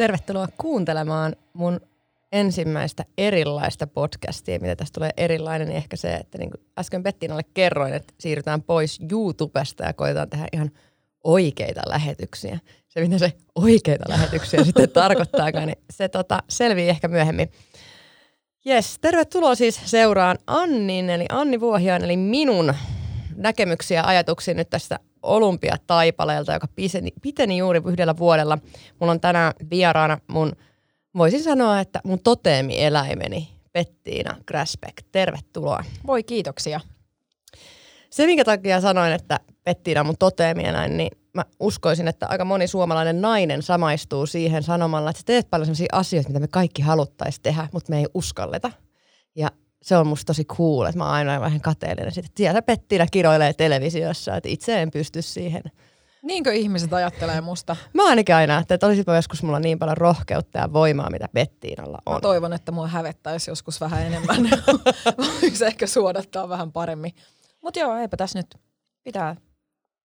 Tervetuloa kuuntelemaan mun ensimmäistä erilaista podcastia, mitä tästä tulee erilainen, niin ehkä se, että niin kuin äsken Bettinalle kerroin, että siirrytään pois YouTubesta ja koetaan tehdä ihan oikeita lähetyksiä. Se, mitä se oikeita lähetyksiä sitten tarkoittaakaan, niin se tota, selvii ehkä myöhemmin. Jes, tervetuloa siis seuraan Annin, eli Anni Vuohiaan, eli minun näkemyksiä ja ajatuksia nyt tästä olympiataipaleelta, joka piteni, piteni juuri yhdellä vuodella. Mulla on tänään vieraana mun, voisin sanoa, että mun toteemieläimeni Pettiina Gräsbeck. Tervetuloa. Voi kiitoksia. Se, minkä takia sanoin, että Pettiina on mun toteemieläin, niin mä uskoisin, että aika moni suomalainen nainen samaistuu siihen sanomalla, että sä teet paljon sellaisia asioita, mitä me kaikki haluttaisiin tehdä, mutta me ei uskalleta. Ja se on musta tosi cool, että mä oon aina vähän kateellinen. Sitten siellä Pettinä kiroilee televisiossa, että itse en pysty siihen. Niinkö ihmiset ajattelee musta? Mä ainakin aina että olisiko joskus mulla niin paljon rohkeutta ja voimaa, mitä Pettiinalla on. Mä toivon, että mua hävettäisi joskus vähän enemmän. Voisi ehkä suodattaa vähän paremmin. Mutta joo, eipä tässä nyt pitää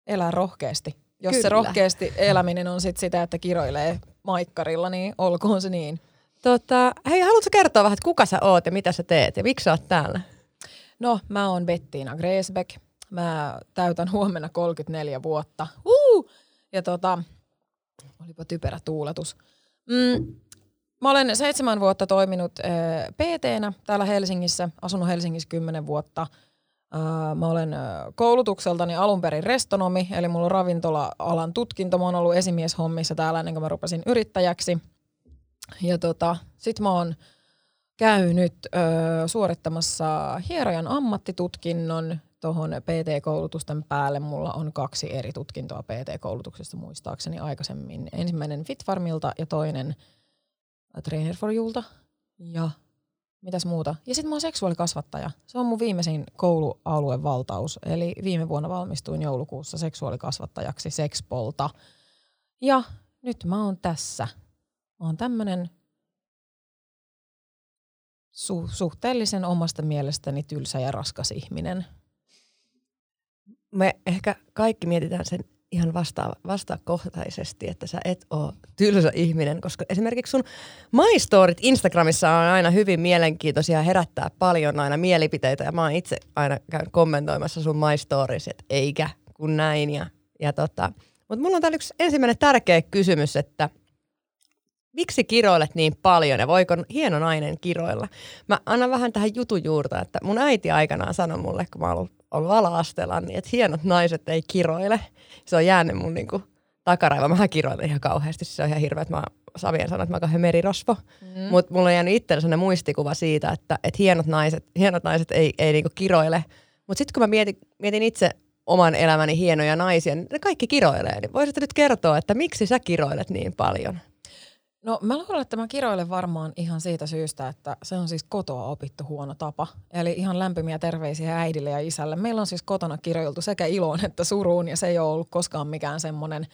elää rohkeasti. Jos Kyllä. se rohkeasti eläminen on sit sitä, että kiroilee maikkarilla, niin olkoon se niin. Tota, hei, haluatko kertoa vähän, että kuka sä oot ja mitä sä teet ja miksi sä oot täällä? No, mä oon Bettina Gresbeck. Mä täytän huomenna 34 vuotta. Uh! Ja tota, olipa typerä tuuletus. Mm, mä olen seitsemän vuotta toiminut äh, PT-nä täällä Helsingissä, asunut Helsingissä kymmenen vuotta. Äh, mä olen äh, koulutukseltani alun perin restonomi, eli mulla on ravintola-alan tutkinto. Mä oon ollut esimieshommissa täällä ennen kuin mä rupesin yrittäjäksi – ja tota, sit mä oon käynyt ö, suorittamassa hierojan ammattitutkinnon tuohon PT-koulutusten päälle. Mulla on kaksi eri tutkintoa PT-koulutuksesta muistaakseni aikaisemmin. Ensimmäinen Fitfarmilta ja toinen Trainer for Julta. Ja mitäs muuta. Ja sitten mä oon seksuaalikasvattaja. Se on mun viimeisin koulualuevaltaus. Eli viime vuonna valmistuin joulukuussa seksuaalikasvattajaksi Sexpolta. Ja nyt mä oon tässä – Mä oon tämmönen su- suhteellisen omasta mielestäni tylsä ja raskas ihminen. Me ehkä kaikki mietitään sen ihan vasta- vastakohtaisesti, että sä et ole tylsä ihminen, koska esimerkiksi sun My Storyt Instagramissa on aina hyvin mielenkiintoisia herättää paljon aina mielipiteitä ja mä oon itse aina käyn kommentoimassa sun My Stories, että eikä kun näin. Ja, ja tota. Mutta mulla on täällä yksi ensimmäinen tärkeä kysymys, että – miksi kiroilet niin paljon ja voiko hieno nainen kiroilla? Mä annan vähän tähän jutujuurta, että mun äiti aikanaan sanoi mulle, kun mä ollut, ollut ala-asteella, niin että hienot naiset ei kiroile. Se on jäänyt mun niinku takaraiva. Mähän kiroilen ihan kauheasti, se on ihan hirveä, että mä Savien sanoin, että mä oon merirosvo. Mm. Mutta mulla on jäänyt itsellä sellainen muistikuva siitä, että, että hienot naiset, hienot naiset ei, ei niinku kiroile. Mutta sitten kun mä mietin, mietin itse oman elämäni hienoja naisia, niin ne kaikki kiroilee. Niin voisitte nyt kertoa, että miksi sä kiroilet niin paljon? No mä luulen, että mä kiroilen varmaan ihan siitä syystä, että se on siis kotoa opittu huono tapa. Eli ihan lämpimiä terveisiä äidille ja isälle. Meillä on siis kotona kirjoiltu sekä iloon että suruun ja se ei ole ollut koskaan mikään semmoinen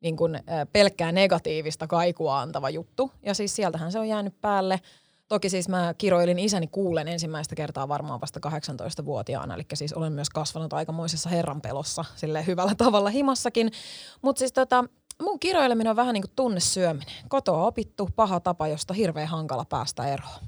niin kuin, pelkkää negatiivista kaikua antava juttu. Ja siis sieltähän se on jäänyt päälle. Toki siis mä kiroilin isäni kuulen ensimmäistä kertaa varmaan vasta 18-vuotiaana, eli siis olen myös kasvanut aikamoisessa herranpelossa sille hyvällä tavalla himassakin. Mutta siis tota, mun kiroileminen on vähän niin kuin tunnesyöminen. Kotoa opittu paha tapa, josta hirveän hankala päästä eroon.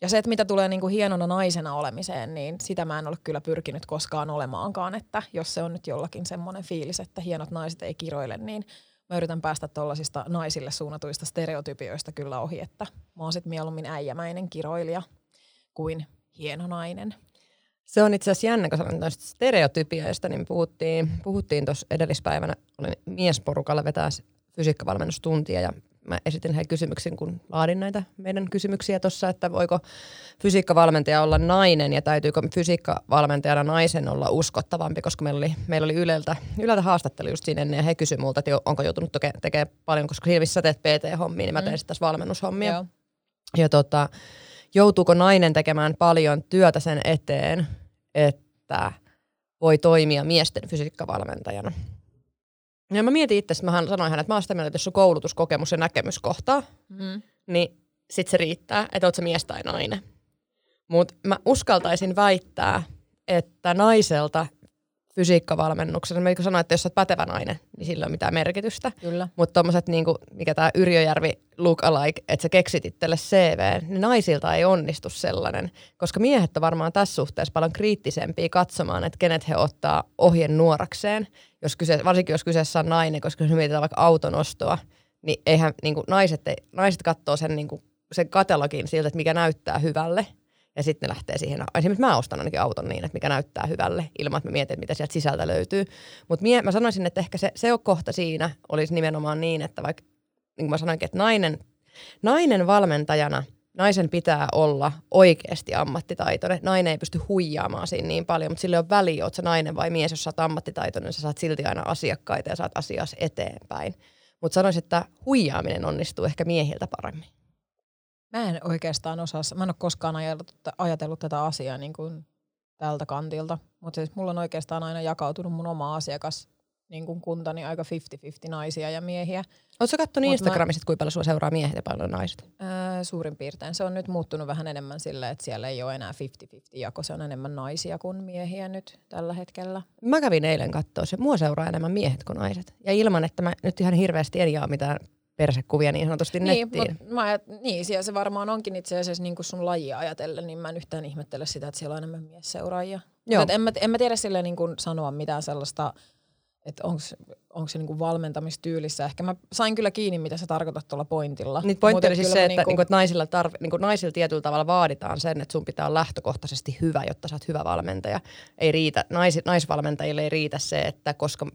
Ja se, että mitä tulee niin kuin hienona naisena olemiseen, niin sitä mä en ole kyllä pyrkinyt koskaan olemaankaan. Että jos se on nyt jollakin semmoinen fiilis, että hienot naiset ei kiroile, niin mä yritän päästä tuollaisista naisille suunnatuista stereotypioista kyllä ohi, että mä oon sit mieluummin äijämäinen kiroilija kuin hieno nainen. Se on itse asiassa jännä, kun sanoin noista stereotypioista, niin puhuttiin, puhuttiin tuossa edellispäivänä, olin miesporukalla vetää fysiikkavalmennustuntia ja mä esitin heille kysymyksen, kun laadin näitä meidän kysymyksiä tuossa, että voiko fysiikkavalmentaja olla nainen ja täytyykö fysiikkavalmentajana naisen olla uskottavampi, koska meillä oli, meillä oli Yleltä, Yleltä haastattelu just siinä ennen ja he kysyivät multa, että onko joutunut tekemään paljon, koska Silvissä teet PT-hommia, niin mä teen mm. sitten valmennushommia. Joo. Ja tota, joutuuko nainen tekemään paljon työtä sen eteen, että voi toimia miesten fysiikkavalmentajana. Ja mä mietin itse, että mä sanoin hänelle, että mä oon sitä mieltä, että jos sun koulutuskokemus ja näkemys kohtaa, mm. niin sit se riittää, että oot sä mies tai nainen. Mutta mä uskaltaisin väittää, että naiselta fysiikkavalmennuksessa. Mä sanoin, että jos olet pätevä nainen, niin sillä ei ole mitään merkitystä. Kyllä. Mutta tuommoiset, niinku, mikä tämä Yrjöjärvi look alike, että sä keksit itselle CV, niin naisilta ei onnistu sellainen. Koska miehet on varmaan tässä suhteessa paljon kriittisempiä katsomaan, että kenet he ottaa ohjen nuorakseen. Jos kyse, varsinkin jos kyseessä on nainen, koska jos mietitään vaikka auton ostoa, niin eihän niinku, naiset, ei, naiset katsoo sen, niinku, sen katalogin siltä, että mikä näyttää hyvälle – ja sitten ne lähtee siihen. Esimerkiksi mä ostan ainakin auton niin, että mikä näyttää hyvälle, ilman että mä mietin, mitä sieltä sisältä löytyy. Mutta mä sanoisin, että ehkä se, se on kohta siinä olisi nimenomaan niin, että vaikka, niin kuin mä sanoinkin, että nainen, nainen valmentajana, naisen pitää olla oikeasti ammattitaitoinen. Nainen ei pysty huijaamaan siinä niin paljon, mutta sille on väliä, oot sä nainen vai mies, jos sä oot ammattitaitoinen, niin sä saat silti aina asiakkaita ja saat asias eteenpäin. Mutta sanoisin, että huijaaminen onnistuu ehkä miehiltä paremmin. Mä en oikeastaan osaa, mä en ole koskaan ajatellut, ajatellut tätä asiaa niin kuin tältä kantilta, mutta siis mulla on oikeastaan aina jakautunut mun oma asiakas niin kuin kuntani aika 50-50 naisia ja miehiä. Oletko katsonut Instagramissa, mä... kuinka paljon sulla seuraa miehet ja paljon naiset? Ää, suurin piirtein. Se on nyt muuttunut vähän enemmän sille, että siellä ei ole enää 50-50 jako. Se on enemmän naisia kuin miehiä nyt tällä hetkellä. Mä kävin eilen katsoa se. Mua seuraa enemmän miehet kuin naiset. Ja ilman, että mä nyt ihan hirveästi en jaa mitään persekuvia niin sanotusti niin, nettiin. Mut mä niin, siellä se varmaan onkin itse asiassa niin kuin sun lajia ajatellen, niin mä en yhtään ihmettele sitä, että siellä on enemmän miesseuraajia. Joo. En, mä, en mä tiedä silleen niin kuin sanoa mitään sellaista, että onko se niinku valmentamistyylissä. Ehkä mä sain kyllä kiinni, mitä sä tarkoitat tuolla pointilla. Niin pointti oli siis se, että, niinku... Niinku, että naisilla, tarvi, niinku, naisilla tietyllä tavalla vaaditaan sen, että sun pitää olla lähtökohtaisesti hyvä, jotta sä oot hyvä valmentaja. Ei riitä, nais, naisvalmentajille ei riitä se, että koska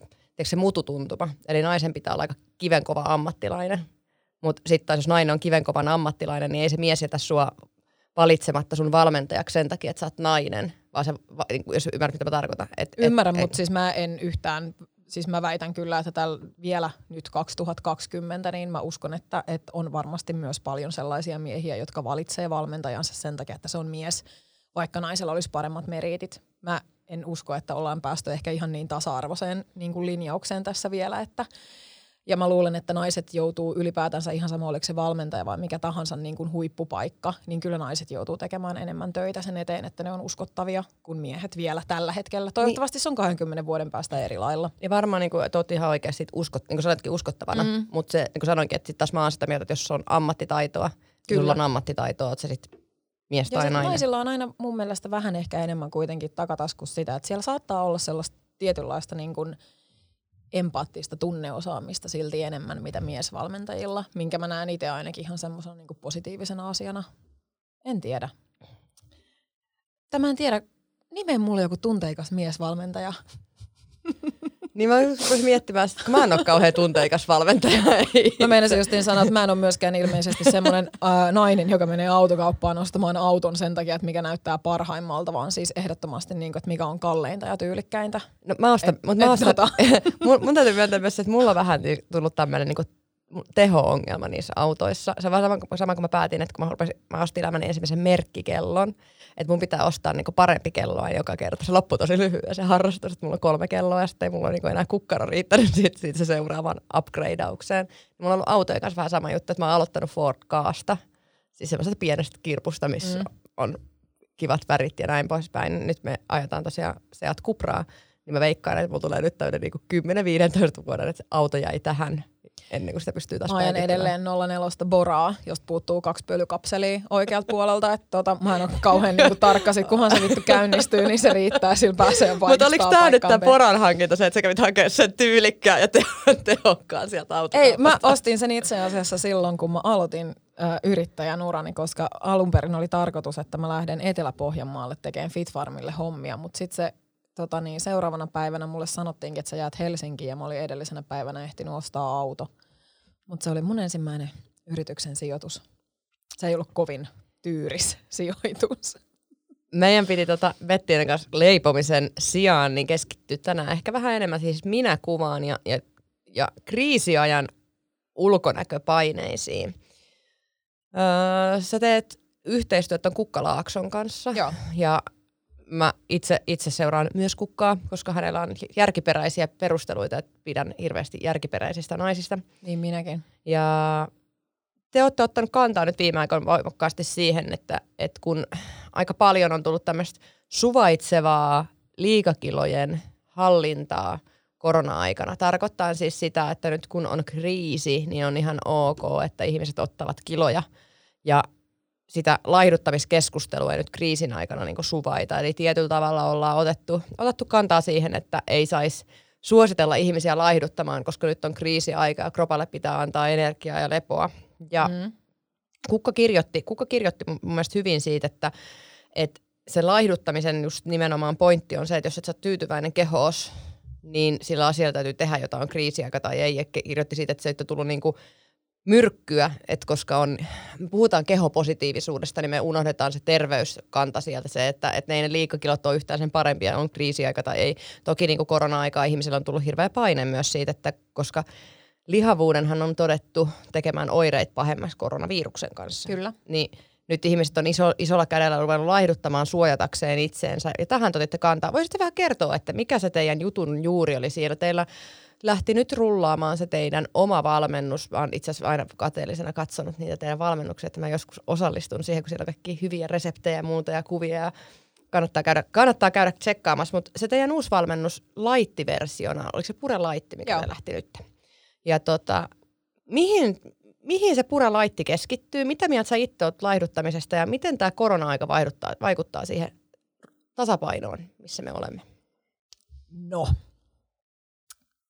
se mututuntuma. Eli naisen pitää olla aika kivenkova ammattilainen. Mutta sitten taas jos nainen on kivenkovan ammattilainen, niin ei se mies jätä sua valitsematta sun valmentajaksi sen takia, että sä oot nainen, vaan se, niin jos ymmärrät, mitä mä tarkoitan. Et, Ymmärrän, mutta siis mä en yhtään, siis mä väitän kyllä, että tällä vielä nyt 2020, niin mä uskon, että, että on varmasti myös paljon sellaisia miehiä, jotka valitsee valmentajansa sen takia, että se on mies, vaikka naisella olisi paremmat meriitit. Mä en usko, että ollaan päästy ehkä ihan niin tasa-arvoiseen niin kuin linjaukseen tässä vielä, että ja mä luulen, että naiset joutuu ylipäätänsä ihan sama, oliko se valmentaja vai mikä tahansa niin kuin huippupaikka, niin kyllä naiset joutuu tekemään enemmän töitä sen eteen, että ne on uskottavia kuin miehet vielä tällä hetkellä. Toivottavasti niin. se on 20 vuoden päästä eri lailla. Ja varmaan, niin kuin, että oot ihan oikeasti uskot, niin kuin uskottavana, mm. mutta se, niin kuin sanoinkin, että sit taas mä oon sitä mieltä, että jos on ammattitaitoa, kyllä. sulla on ammattitaitoa, että se sitten mies tai nainen. naisilla on aina mun mielestä vähän ehkä enemmän kuitenkin takataskussa sitä, että siellä saattaa olla sellaista tietynlaista niin kuin empaattista tunneosaamista silti enemmän, mitä miesvalmentajilla, minkä mä näen itse ainakin ihan semmoisena niin positiivisena asiana. En tiedä. Tämä en tiedä. Nimen mulle joku tunteikas miesvalmentaja. Niin mä voisin miettimään, että mä en ole kauhean tunteikas valmentaja. Mä meinasin justiin sanoa, että mä en ole myöskään ilmeisesti semmoinen äh, nainen, joka menee autokauppaan ostamaan auton sen takia, että mikä näyttää parhaimmalta, vaan siis ehdottomasti niin kuin, että mikä on kalleinta ja tyylikkäintä. No mä ostan, et, mutta mä ostan, tota. mun, mun täytyy myöntää myös, että mulla on vähän tullut tämmöinen niin teho-ongelma niissä autoissa. Se on vähän sama, sama kun mä päätin, että kun mä, rupesin, mä ostin elämäni ensimmäisen merkkikellon, että mun pitää ostaa niinku parempi kelloa joka kerta. Se loppui tosi lyhyen se harrastus, että mulla on kolme kelloa ja sitten ei mulla niinku enää kukkaro riittänyt siitä, siitä se seuraavan upgradeaukseen. Mulla on ollut autojen kanssa vähän sama juttu, että mä oon aloittanut Ford Kaasta, siis semmoisesta pienestä kirpusta, missä mm. on kivat värit ja näin poispäin. Nyt me ajetaan tosiaan Seat Cupraa, niin mä veikkaan, että mulla tulee nyt täyden niinku 10-15 vuoden, että auto jäi tähän ennen kuin sitä pystyy taas Ajan edelleen 04 Boraa, josta puuttuu kaksi pölykapselia oikealta puolelta. Että tota, mä en ole kauhean niinku tarkka, sit kunhan se vittu käynnistyy, niin se riittää, sillä pääsee Mutta oliko tämä nyt tämä Boran hankinta se, että sä kävit hakemaan sen tyylikkään ja te- tehokkaan sieltä autokaupasta? Ei, mä ostin sen itse asiassa silloin, kun mä aloitin äh, yrittäjän urani, koska alun perin oli tarkoitus, että mä lähden Etelä-Pohjanmaalle tekemään Fitfarmille hommia, mutta sitten se tota niin, seuraavana päivänä mulle sanottiinkin, että sä jäät Helsinkiin ja mä olin edellisenä päivänä ehtinyt ostaa auto. Mutta se oli mun ensimmäinen yrityksen sijoitus. Se ei ollut kovin tyyris sijoitus. Meidän piti tota Bettien kanssa leipomisen sijaan niin keskittyä tänään ehkä vähän enemmän siis minä kuvaan ja, ja, ja kriisiajan ulkonäköpaineisiin. Öö, sä teet yhteistyötä Kukkalaakson kanssa. Joo. Ja mä itse, itse seuraan myös kukkaa, koska hänellä on järkiperäisiä perusteluita, että pidän hirveästi järkiperäisistä naisista. Niin minäkin. Ja te olette ottanut kantaa nyt viime aikoina voimakkaasti siihen, että, että kun aika paljon on tullut tämmöistä suvaitsevaa liikakilojen hallintaa korona-aikana. Tarkoittaa siis sitä, että nyt kun on kriisi, niin on ihan ok, että ihmiset ottavat kiloja ja sitä laihduttamiskeskustelua ei nyt kriisin aikana niin suvaita. Eli tietyllä tavalla ollaan otettu, otettu kantaa siihen, että ei saisi suositella ihmisiä laihduttamaan, koska nyt on kriisiaika ja kropalle pitää antaa energiaa ja lepoa. Ja mm. Kukka kirjoitti, Kukka kirjoitti mun mielestä hyvin siitä, että, että se laihduttamisen just nimenomaan pointti on se, että jos et sä tyytyväinen kehoos, niin sillä asialla täytyy tehdä jotain kriisiaika tai ei. Ja kirjoitti siitä, että se ei tullut niinku myrkkyä, että koska on, puhutaan kehopositiivisuudesta, niin me unohdetaan se terveyskanta sieltä, se, että, että ne, ne liikakilot on yhtään sen parempia, on kriisiaika tai ei. Toki niin kuin korona-aikaa ihmisillä on tullut hirveä paine myös siitä, että koska lihavuudenhan on todettu tekemään oireita pahemmaksi koronaviruksen kanssa. Kyllä. Niin nyt ihmiset on iso, isolla kädellä ruvennut laihduttamaan suojatakseen itseensä. Ja tähän otitte kantaa. Voisitte vähän kertoa, että mikä se teidän jutun juuri oli siellä? Teillä lähti nyt rullaamaan se teidän oma valmennus. Mä oon itse asiassa aina kateellisena katsonut niitä teidän valmennuksia, että mä joskus osallistun siihen, kun siellä on kaikki hyviä reseptejä ja muuta ja kuvia ja kannattaa käydä, kannattaa käydä tsekkaamassa. Mutta se teidän uusi valmennus laittiversiona, oliko se pure laitti, mikä Joo. lähti nyt? Ja tota, mihin, mihin se pura laitti keskittyy? Mitä mieltä sä itse olet laihduttamisesta ja miten tämä korona-aika vaikuttaa, vaikuttaa siihen tasapainoon, missä me olemme? No,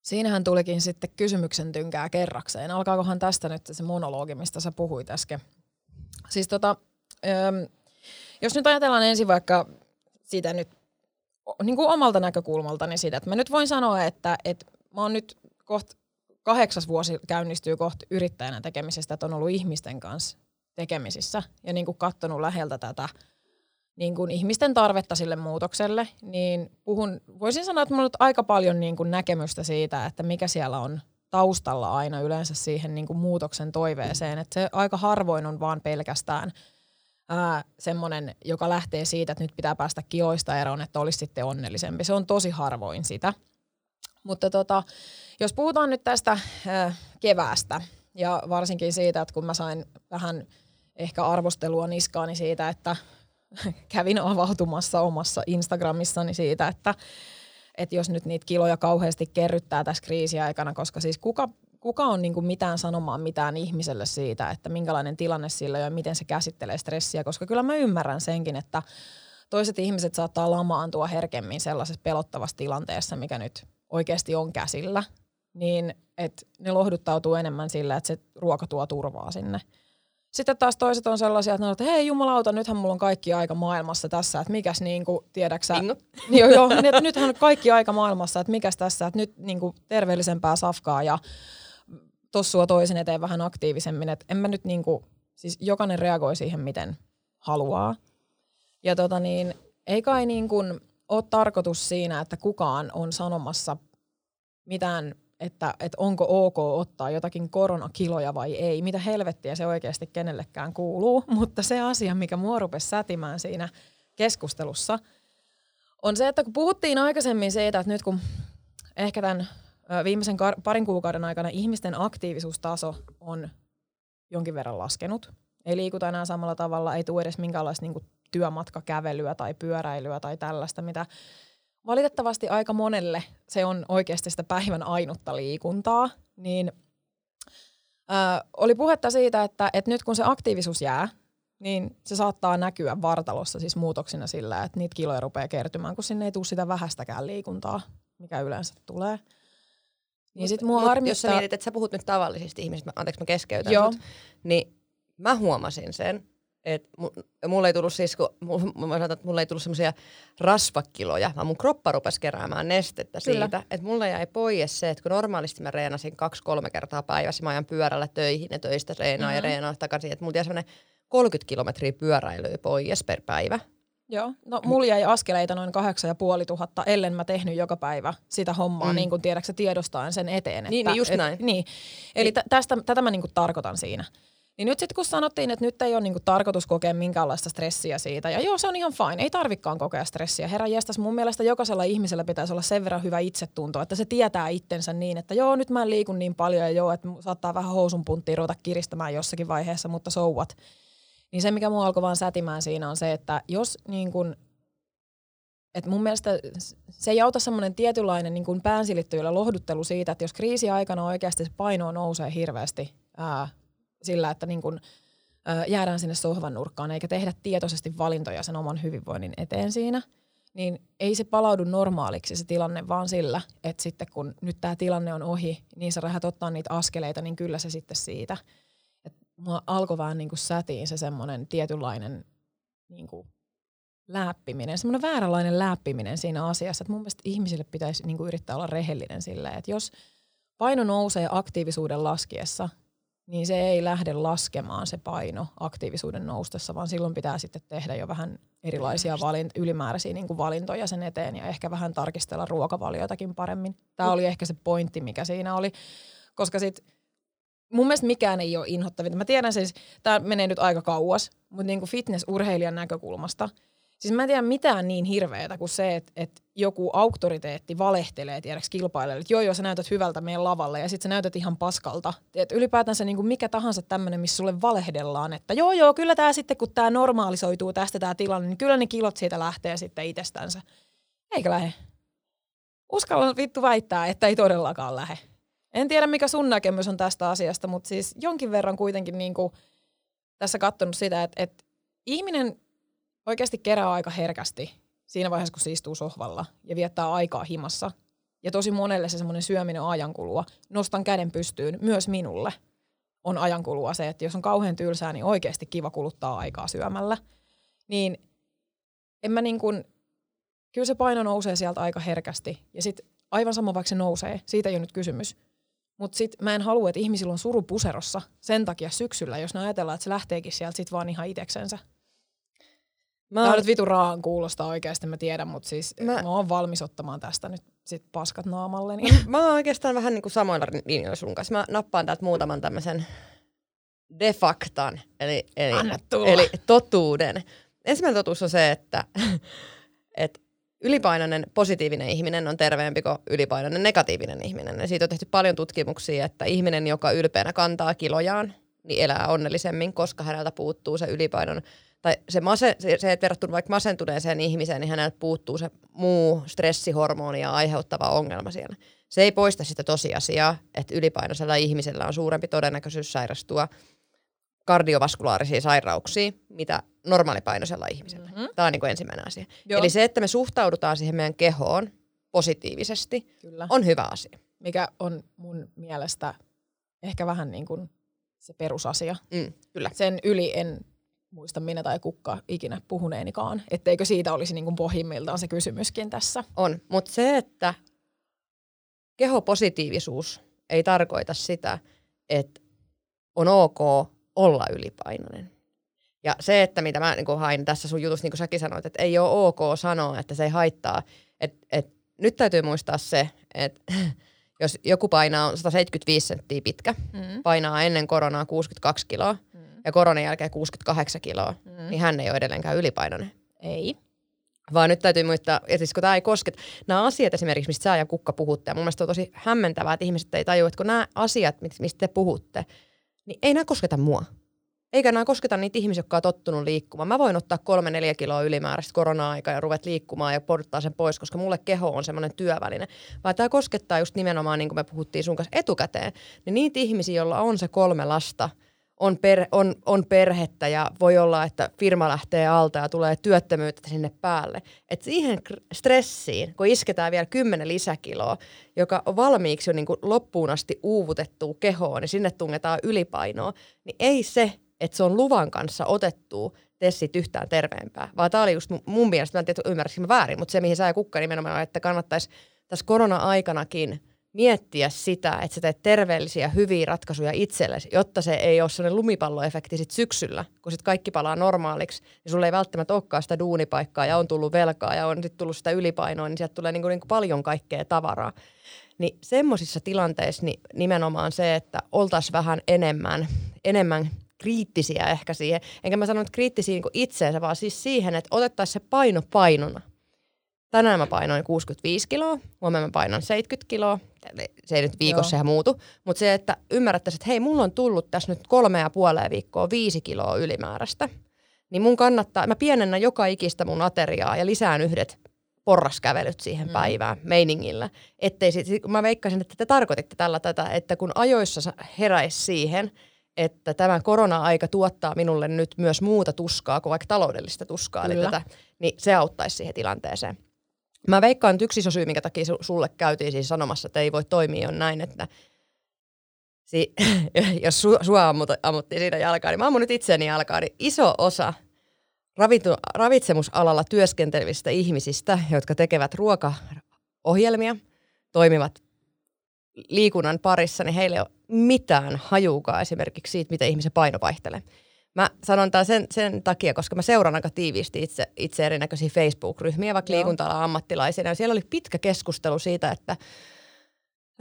Siinähän tulikin sitten kysymyksen tynkää kerrakseen. Alkaakohan tästä nyt se monologi, mistä sä puhuit äsken? Siis tota, jos nyt ajatellaan ensin vaikka sitä nyt niin kuin omalta näkökulmaltani sitä, että mä nyt voin sanoa, että, että mä oon nyt kohta kahdeksas vuosi käynnistyy kohta yrittäjänä tekemisestä, että on ollut ihmisten kanssa tekemisissä ja niin kuin katsonut läheltä tätä niin kuin ihmisten tarvetta sille muutokselle, niin puhun, voisin sanoa, että minulla on aika paljon niin kuin näkemystä siitä, että mikä siellä on taustalla aina yleensä siihen niin kuin muutoksen toiveeseen. Että se aika harvoin on vaan pelkästään ää, semmoinen, joka lähtee siitä, että nyt pitää päästä kioista eroon, että olisi sitten onnellisempi. Se on tosi harvoin sitä. Mutta tota, jos puhutaan nyt tästä ää, keväästä ja varsinkin siitä, että kun mä sain vähän ehkä arvostelua niskaani siitä, että kävin avautumassa omassa Instagramissani siitä, että, että jos nyt niitä kiloja kauheasti kerryttää tässä kriisiaikana, koska siis kuka, kuka on niin mitään sanomaan mitään ihmiselle siitä, että minkälainen tilanne sillä on ja miten se käsittelee stressiä, koska kyllä mä ymmärrän senkin, että toiset ihmiset saattaa lamaantua herkemmin sellaisessa pelottavassa tilanteessa, mikä nyt oikeasti on käsillä, niin että ne lohduttautuu enemmän sillä, että se ruoka tuo turvaa sinne. Sitten taas toiset on sellaisia, että, ne on, että hei jumalauta, nythän mulla on kaikki aika maailmassa tässä, että mikäs niinku, tiedäksä, joo, joo, niin, että nythän on kaikki aika maailmassa, että mikäs tässä, että nyt niinku terveellisempää safkaa ja tossua toisen eteen vähän aktiivisemmin, että en mä nyt niinku, siis jokainen reagoi siihen miten haluaa. Ja tota niin, ei kai niin kuin ole tarkoitus siinä, että kukaan on sanomassa mitään että, että onko ok ottaa jotakin koronakiloja vai ei. Mitä helvettiä se oikeasti kenellekään kuuluu. Mutta se asia, mikä mua rupesi sätimään siinä keskustelussa, on se, että kun puhuttiin aikaisemmin siitä, että nyt kun ehkä tämän viimeisen parin kuukauden aikana ihmisten aktiivisuustaso on jonkin verran laskenut. Ei liikuta enää samalla tavalla, ei tule edes minkäänlaista niin työmatkakävelyä tai pyöräilyä tai tällaista, mitä valitettavasti aika monelle se on oikeasti sitä päivän ainutta liikuntaa, niin ö, oli puhetta siitä, että, että nyt kun se aktiivisuus jää, niin se saattaa näkyä vartalossa siis muutoksina sillä, että niitä kiloja rupeaa kertymään, kun sinne ei tule sitä vähästäkään liikuntaa, mikä yleensä tulee. Niin sit mua harmittaa... Jos sä mietit, että sä puhut nyt tavallisista ihmisistä, anteeksi mä keskeytän Joo. Sut, niin mä huomasin sen, et mulle ei tullut siis, kun mä sanotaan, että mulle ei tullut semmoisia rasvakiloja, vaan mun kroppa rupesi keräämään nestettä Kyllä. siitä, että mulle jäi pois se, että kun normaalisti mä reenasin kaksi-kolme kertaa päivässä, mä ajan pyörällä töihin ja töistä reenaa mm-hmm. ja reenaa takaisin, että mulla jäi semmoinen 30 kilometriä pyöräilyä pois per päivä. Joo, no mulla jäi askeleita noin kahdeksan ja puoli tuhatta, ellen mä tehnyt joka päivä sitä hommaa, mm. niin kuin tiedäksä tiedostaen sen eteen. Että, niin, niin just näin. Et, niin. Eli t- tästä, tätä mä niin kuin tarkoitan siinä. Niin nyt sitten kun sanottiin, että nyt ei ole niinku tarkoitus kokea minkäänlaista stressiä siitä, ja joo se on ihan fine, ei tarvikaan kokea stressiä. Herra jestas, mun mielestä jokaisella ihmisellä pitäisi olla sen verran hyvä itsetunto, että se tietää itsensä niin, että joo nyt mä en liikun niin paljon ja joo, että saattaa vähän housun punttiin ruveta kiristämään jossakin vaiheessa, mutta souvat. Niin se, mikä mua alkoi vaan sätimään siinä on se, että jos niin kun, että mun mielestä se ei auta semmoinen tietynlainen niin kuin päänsilittyillä lohduttelu siitä, että jos kriisiaikana oikeasti se paino nousee hirveästi ää, sillä, että niin kuin, ää, jäädään sinne sohvan nurkkaan eikä tehdä tietoisesti valintoja sen oman hyvinvoinnin eteen siinä, niin ei se palaudu normaaliksi se tilanne vaan sillä, että sitten kun nyt tämä tilanne on ohi, niin sä lähdet ottaa niitä askeleita, niin kyllä se sitten siitä. Et mua alkoi vähän niin kuin sätiin se semmoinen tietynlainen niin kuin läppiminen, semmoinen vääränlainen läppiminen siinä asiassa, että mun mielestä ihmisille pitäisi niin kuin yrittää olla rehellinen sillä, että jos paino nousee aktiivisuuden laskiessa, niin se ei lähde laskemaan se paino aktiivisuuden noustessa, vaan silloin pitää sitten tehdä jo vähän erilaisia valint- ylimääräisiä niin kuin valintoja sen eteen ja ehkä vähän tarkistella ruokavalioitakin paremmin. Tämä oli ehkä se pointti, mikä siinä oli, koska sitten mun mielestä mikään ei ole inhottavinta. Mä tiedän siis, tämä menee nyt aika kauas, mutta niin kuin fitnessurheilijan näkökulmasta – Siis mä en tiedä mitään niin hirveätä kuin se, että, että joku auktoriteetti valehtelee tiedäks kilpailijalle, että joo joo sä näytät hyvältä meidän lavalle ja sit sä näytät ihan paskalta. Että ylipäätänsä niin kuin mikä tahansa tämmöinen, missä sulle valehdellaan, että joo joo kyllä tämä sitten kun tämä normalisoituu tästä tämä tilanne, niin kyllä ne kilot siitä lähtee sitten itsestänsä. Eikä lähe. Uskallan vittu väittää, että ei todellakaan lähe. En tiedä mikä sun näkemys on tästä asiasta, mutta siis jonkin verran kuitenkin niin kuin tässä katsonut sitä, että, että ihminen oikeasti kerää aika herkästi siinä vaiheessa, kun se istuu sohvalla ja viettää aikaa himassa. Ja tosi monelle se semmoinen syöminen on ajankulua. Nostan käden pystyyn, myös minulle on ajankulua se, että jos on kauhean tylsää, niin oikeasti kiva kuluttaa aikaa syömällä. Niin en mä niin kuin, kyllä se paino nousee sieltä aika herkästi. Ja sitten aivan sama vaikka se nousee, siitä ei ole nyt kysymys. Mutta sitten mä en halua, että ihmisillä on suru puserossa sen takia syksyllä, jos ne ajatellaan, että se lähteekin sieltä sitten vaan ihan iteksensä. Mä Tämä on nyt vitu raan kuulostaa oikeasti, mä tiedän, mutta siis mä, mä oon valmis ottamaan tästä nyt sit paskat naamalle. Niin. Mä oon oikeastaan vähän niin kuin samoilla linjoilla sun kanssa. Mä nappaan täältä muutaman tämmöisen de factan, eli, eli, eli totuuden. Ensimmäinen totuus on se, että, että ylipainoinen positiivinen ihminen on terveempi kuin ylipainoinen negatiivinen ihminen. Ja siitä on tehty paljon tutkimuksia, että ihminen, joka ylpeänä kantaa kilojaan, niin elää onnellisemmin, koska häneltä puuttuu se ylipainon tai se, mase, se, se, että verrattuna vaikka masentuneeseen ihmiseen, niin häneltä puuttuu se muu stressihormonia aiheuttava ongelma siellä. Se ei poista sitä tosiasiaa, että ylipainoisella ihmisellä on suurempi todennäköisyys sairastua kardiovaskulaarisia sairauksia, mitä normaalipainoisella ihmisellä. Mm-hmm. Tämä on niin kuin ensimmäinen asia. Joo. Eli se, että me suhtaudutaan siihen meidän kehoon positiivisesti, Kyllä. on hyvä asia. Mikä on mun mielestä ehkä vähän niin kuin se perusasia. Mm, kyllä. Sen yli en muista minä tai kukka ikinä puhuneenikaan. Etteikö siitä olisi niin kuin pohjimmiltaan se kysymyskin tässä? On, mutta se, että kehopositiivisuus ei tarkoita sitä, että on ok olla ylipainoinen. Ja se, että mitä mä niin hain tässä sun jutussa, niin kuin säkin sanoit, että ei ole ok sanoa, että se ei haittaa. Et, et, nyt täytyy muistaa se, että jos joku painaa 175 senttiä pitkä, mm. painaa ennen koronaa 62 kiloa, ja koronan jälkeen 68 kiloa, mm. niin hän ei ole edelleenkään ylipainoinen. Ei. Vaan nyt täytyy muistaa, että siis kun tämä ei koske, nämä asiat esimerkiksi, mistä sä ja Kukka puhutte, ja mun mielestä on tosi hämmentävää, että ihmiset ei tajua, että kun nämä asiat, mistä te puhutte, niin ei nämä kosketa mua. Eikä nämä kosketa niitä ihmisiä, jotka on tottunut liikkumaan. Mä voin ottaa kolme neljä kiloa ylimääräistä korona-aikaa ja ruvet liikkumaan ja porttaa sen pois, koska mulle keho on semmoinen työväline. Vaan tämä koskettaa just nimenomaan, niin kuin me puhuttiin sun kanssa etukäteen, niin niitä ihmisiä, joilla on se kolme lasta – on, per, on, on perhettä ja voi olla, että firma lähtee alta ja tulee työttömyyttä sinne päälle. Et siihen stressiin, kun isketään vielä kymmenen lisäkiloa, joka on valmiiksi jo niin kuin loppuun asti uuvutettu kehoon, niin sinne tungetaan ylipainoa, niin ei se, että se on luvan kanssa otettu, tee siitä yhtään terveempää. Vaan tämä oli just mun mielestä, mä en tiedä ymmärrätkö väärin, mutta se mihin sä ja Kukka nimenomaan, että kannattaisi tässä korona-aikanakin – miettiä sitä, että sä teet terveellisiä, hyviä ratkaisuja itsellesi, jotta se ei ole sellainen lumipalloefekti sit syksyllä, kun sit kaikki palaa normaaliksi, niin sulle ei välttämättä olekaan sitä duunipaikkaa ja on tullut velkaa ja on sitten tullut sitä ylipainoa, niin sieltä tulee niinku, niinku paljon kaikkea tavaraa. Niin semmoisissa tilanteissa niin nimenomaan se, että oltaisiin vähän enemmän, enemmän kriittisiä ehkä siihen, enkä mä sano, että kriittisiä niin itseensä, vaan siis siihen, että otettaisiin se paino painona. Tänään mä painoin 65 kiloa, huomenna mä painan 70 kiloa, se ei nyt viikossa ihan muutu, mutta se, että ymmärrättäisiin, että hei, mulla on tullut tässä nyt kolme ja puoleen viikkoa viisi kiloa ylimääräistä, niin mun kannattaa, mä pienennän joka ikistä mun ateriaa ja lisään yhdet porraskävelyt siihen mm. päivään meiningillä. Ettei sit, mä veikkasin, että te tarkoititte tällä tätä, että kun ajoissa heräisi siihen, että tämä korona-aika tuottaa minulle nyt myös muuta tuskaa kuin vaikka taloudellista tuskaa, eli tätä, niin se auttaisi siihen tilanteeseen. Mä veikkaan, että yksi iso syy, minkä takia sulle käytiin siis sanomassa, että ei voi toimia, on näin, että si- jos su- sua ammut, ammuttiin siitä jalkaan, niin mä ammun nyt itseäni jalkaan, niin iso osa ravitu- ravitsemusalalla työskentelevistä ihmisistä, jotka tekevät ruokaohjelmia, toimivat liikunnan parissa, niin heille ei ole mitään hajuukaan esimerkiksi siitä, miten ihmisen paino vaihtelee. Mä sanon tämän sen, sen takia, koska mä seuraan aika tiiviisti itse, itse erinäköisiä Facebook-ryhmiä, vaikka liikunta ammattilaisina. Ja siellä oli pitkä keskustelu siitä, että